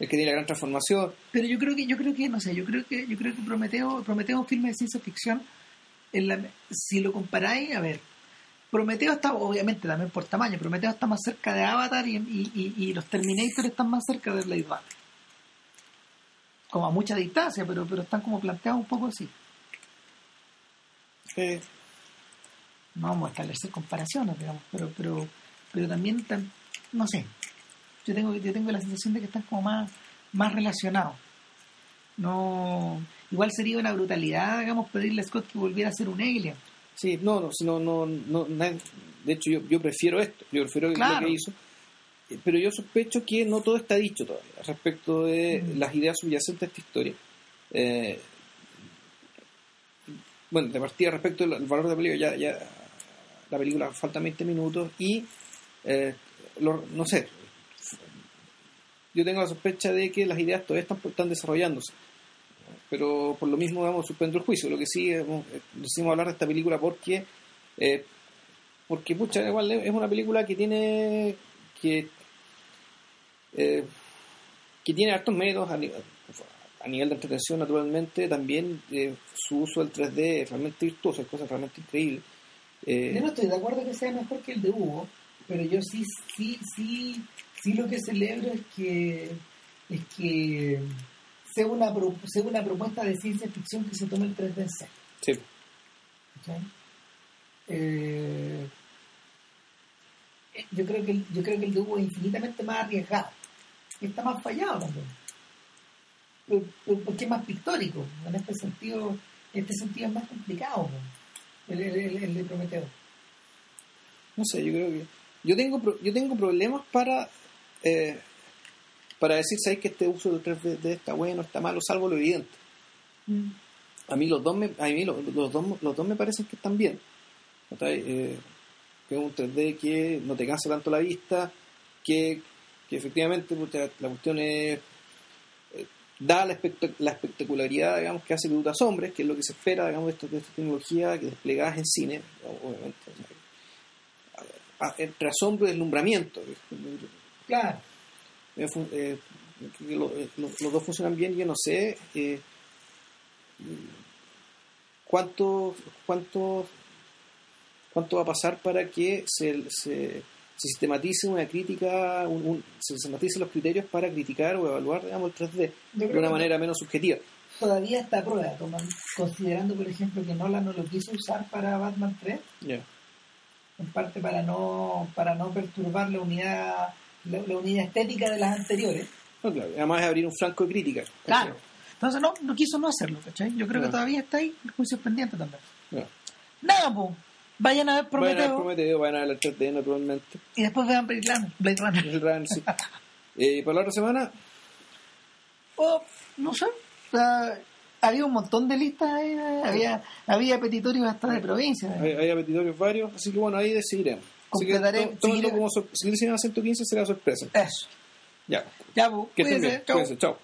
el que tiene la gran transformación. Pero yo creo que, yo creo que, no sé, yo creo que, yo creo que Prometeo, Prometeo es un filme de ciencia ficción. En la, si lo comparáis, a ver, Prometeo está, obviamente también por tamaño, Prometeo está más cerca de Avatar y, y, y- y los Terminator están más cerca de Blade Runner. Como a mucha distancia, pero, pero están como planteados un poco así. Eh, No vamos a establecer comparaciones, digamos, pero, pero, pero también, tan- no sé, yo tengo, yo tengo la sensación de que están como más, más relacionados. No, igual sería una brutalidad, digamos, pedirle a Scott que volviera a ser un alien. sí, no, no, si no, no, no, de hecho yo, yo prefiero esto, yo prefiero Claro. lo que hizo, Eh, pero yo sospecho que no todo está dicho todavía respecto de Mm. las ideas subyacentes de esta historia. Eh, bueno, de partida respecto al al valor de la película, ya, la película faltan 20 minutos y eh, no sé, yo tengo la sospecha de que las ideas todavía están, desarrollándose. Pero por lo mismo, vamos, suspendo el juicio. Lo que sí, hemos- eh, decidimos hablar de esta película porque, eh, porque pucha, igual es una película que tiene, que, eh, que tiene hartos méritos a, ni- a nivel de entretención, naturalmente. También eh, su uso del 3D es realmente virtuoso, es cosa realmente increíble. Eh, Yo no estoy de acuerdo que sea mejor que el de Hugo, pero yo sí, sí, sí, sí lo que celebro es que es que sea una, pro- sea una propuesta de ciencia ficción que se tome el 3D en serio. sí. ¿cachai? Eh, yo creo que el, yo creo que el de Hugo es infinitamente más arriesgado y está más fallado también porque es más pictórico en este sentido en este sentido es más complicado ¿no? el, el- el- de Prometeo No sé, yo creo que. Yo tengo, yo tengo problemas para. eh, para decir, ¿sabes que este uso del 3D está bueno, está malo? Salvo lo evidente. A mí los dos me, a mí los, los dos, los dos me parecen que están bien. Eh, que es un 3D que no te cansa tanto la vista, que, que efectivamente la cuestión es. Da la, espect- la espectacularidad digamos, que hace que tú te asombres, que es lo que se espera digamos, de, esta, de esta tecnología que desplegadas en cine, obviamente. o sea, entre asombro y deslumbramiento. claro Eh, eh, lo- eh, lo- los dos funcionan bien, yo no sé cuánto, cuánto, cuánto va a pasar para que se, se, se sistematice una crítica, un- un- se sistematicen los criterios para criticar o evaluar digamos, el 3D Yo de una manera menos subjetiva. todavía está a prueba, considerando, por ejemplo, que Nolan no lo quiso usar para Batman 3, Ya. en parte para no para no perturbar la unidad la, la unidad estética de las anteriores. No, claro. Además es abrir un flanco de crítica. Claro. Entonces no, no quiso no hacerlo, ¿cachai? Yo creo que todavía está ahí el juicio pendiente también. Ya. Nada, pues. Vayan a ver Vayan a ver Prometeo Prometeo, vayan a ver la 3D naturalmente. y después vean Blade Runner. Blade Runner. El Runner, sí. Eh, para la otra semana, Oh, no sé. Había un montón de listas, ahí, eh, había, había petitorios hasta de provincia. hay, hay apetitorios varios, así que bueno, ahí decidiremos. Así que Completaré- to- tómenlo seguiré- como sor- si dicen a 115 será sorpresa. Eso. Ya. Ya, pues, Que estén cuídense. Cuídense. Chao.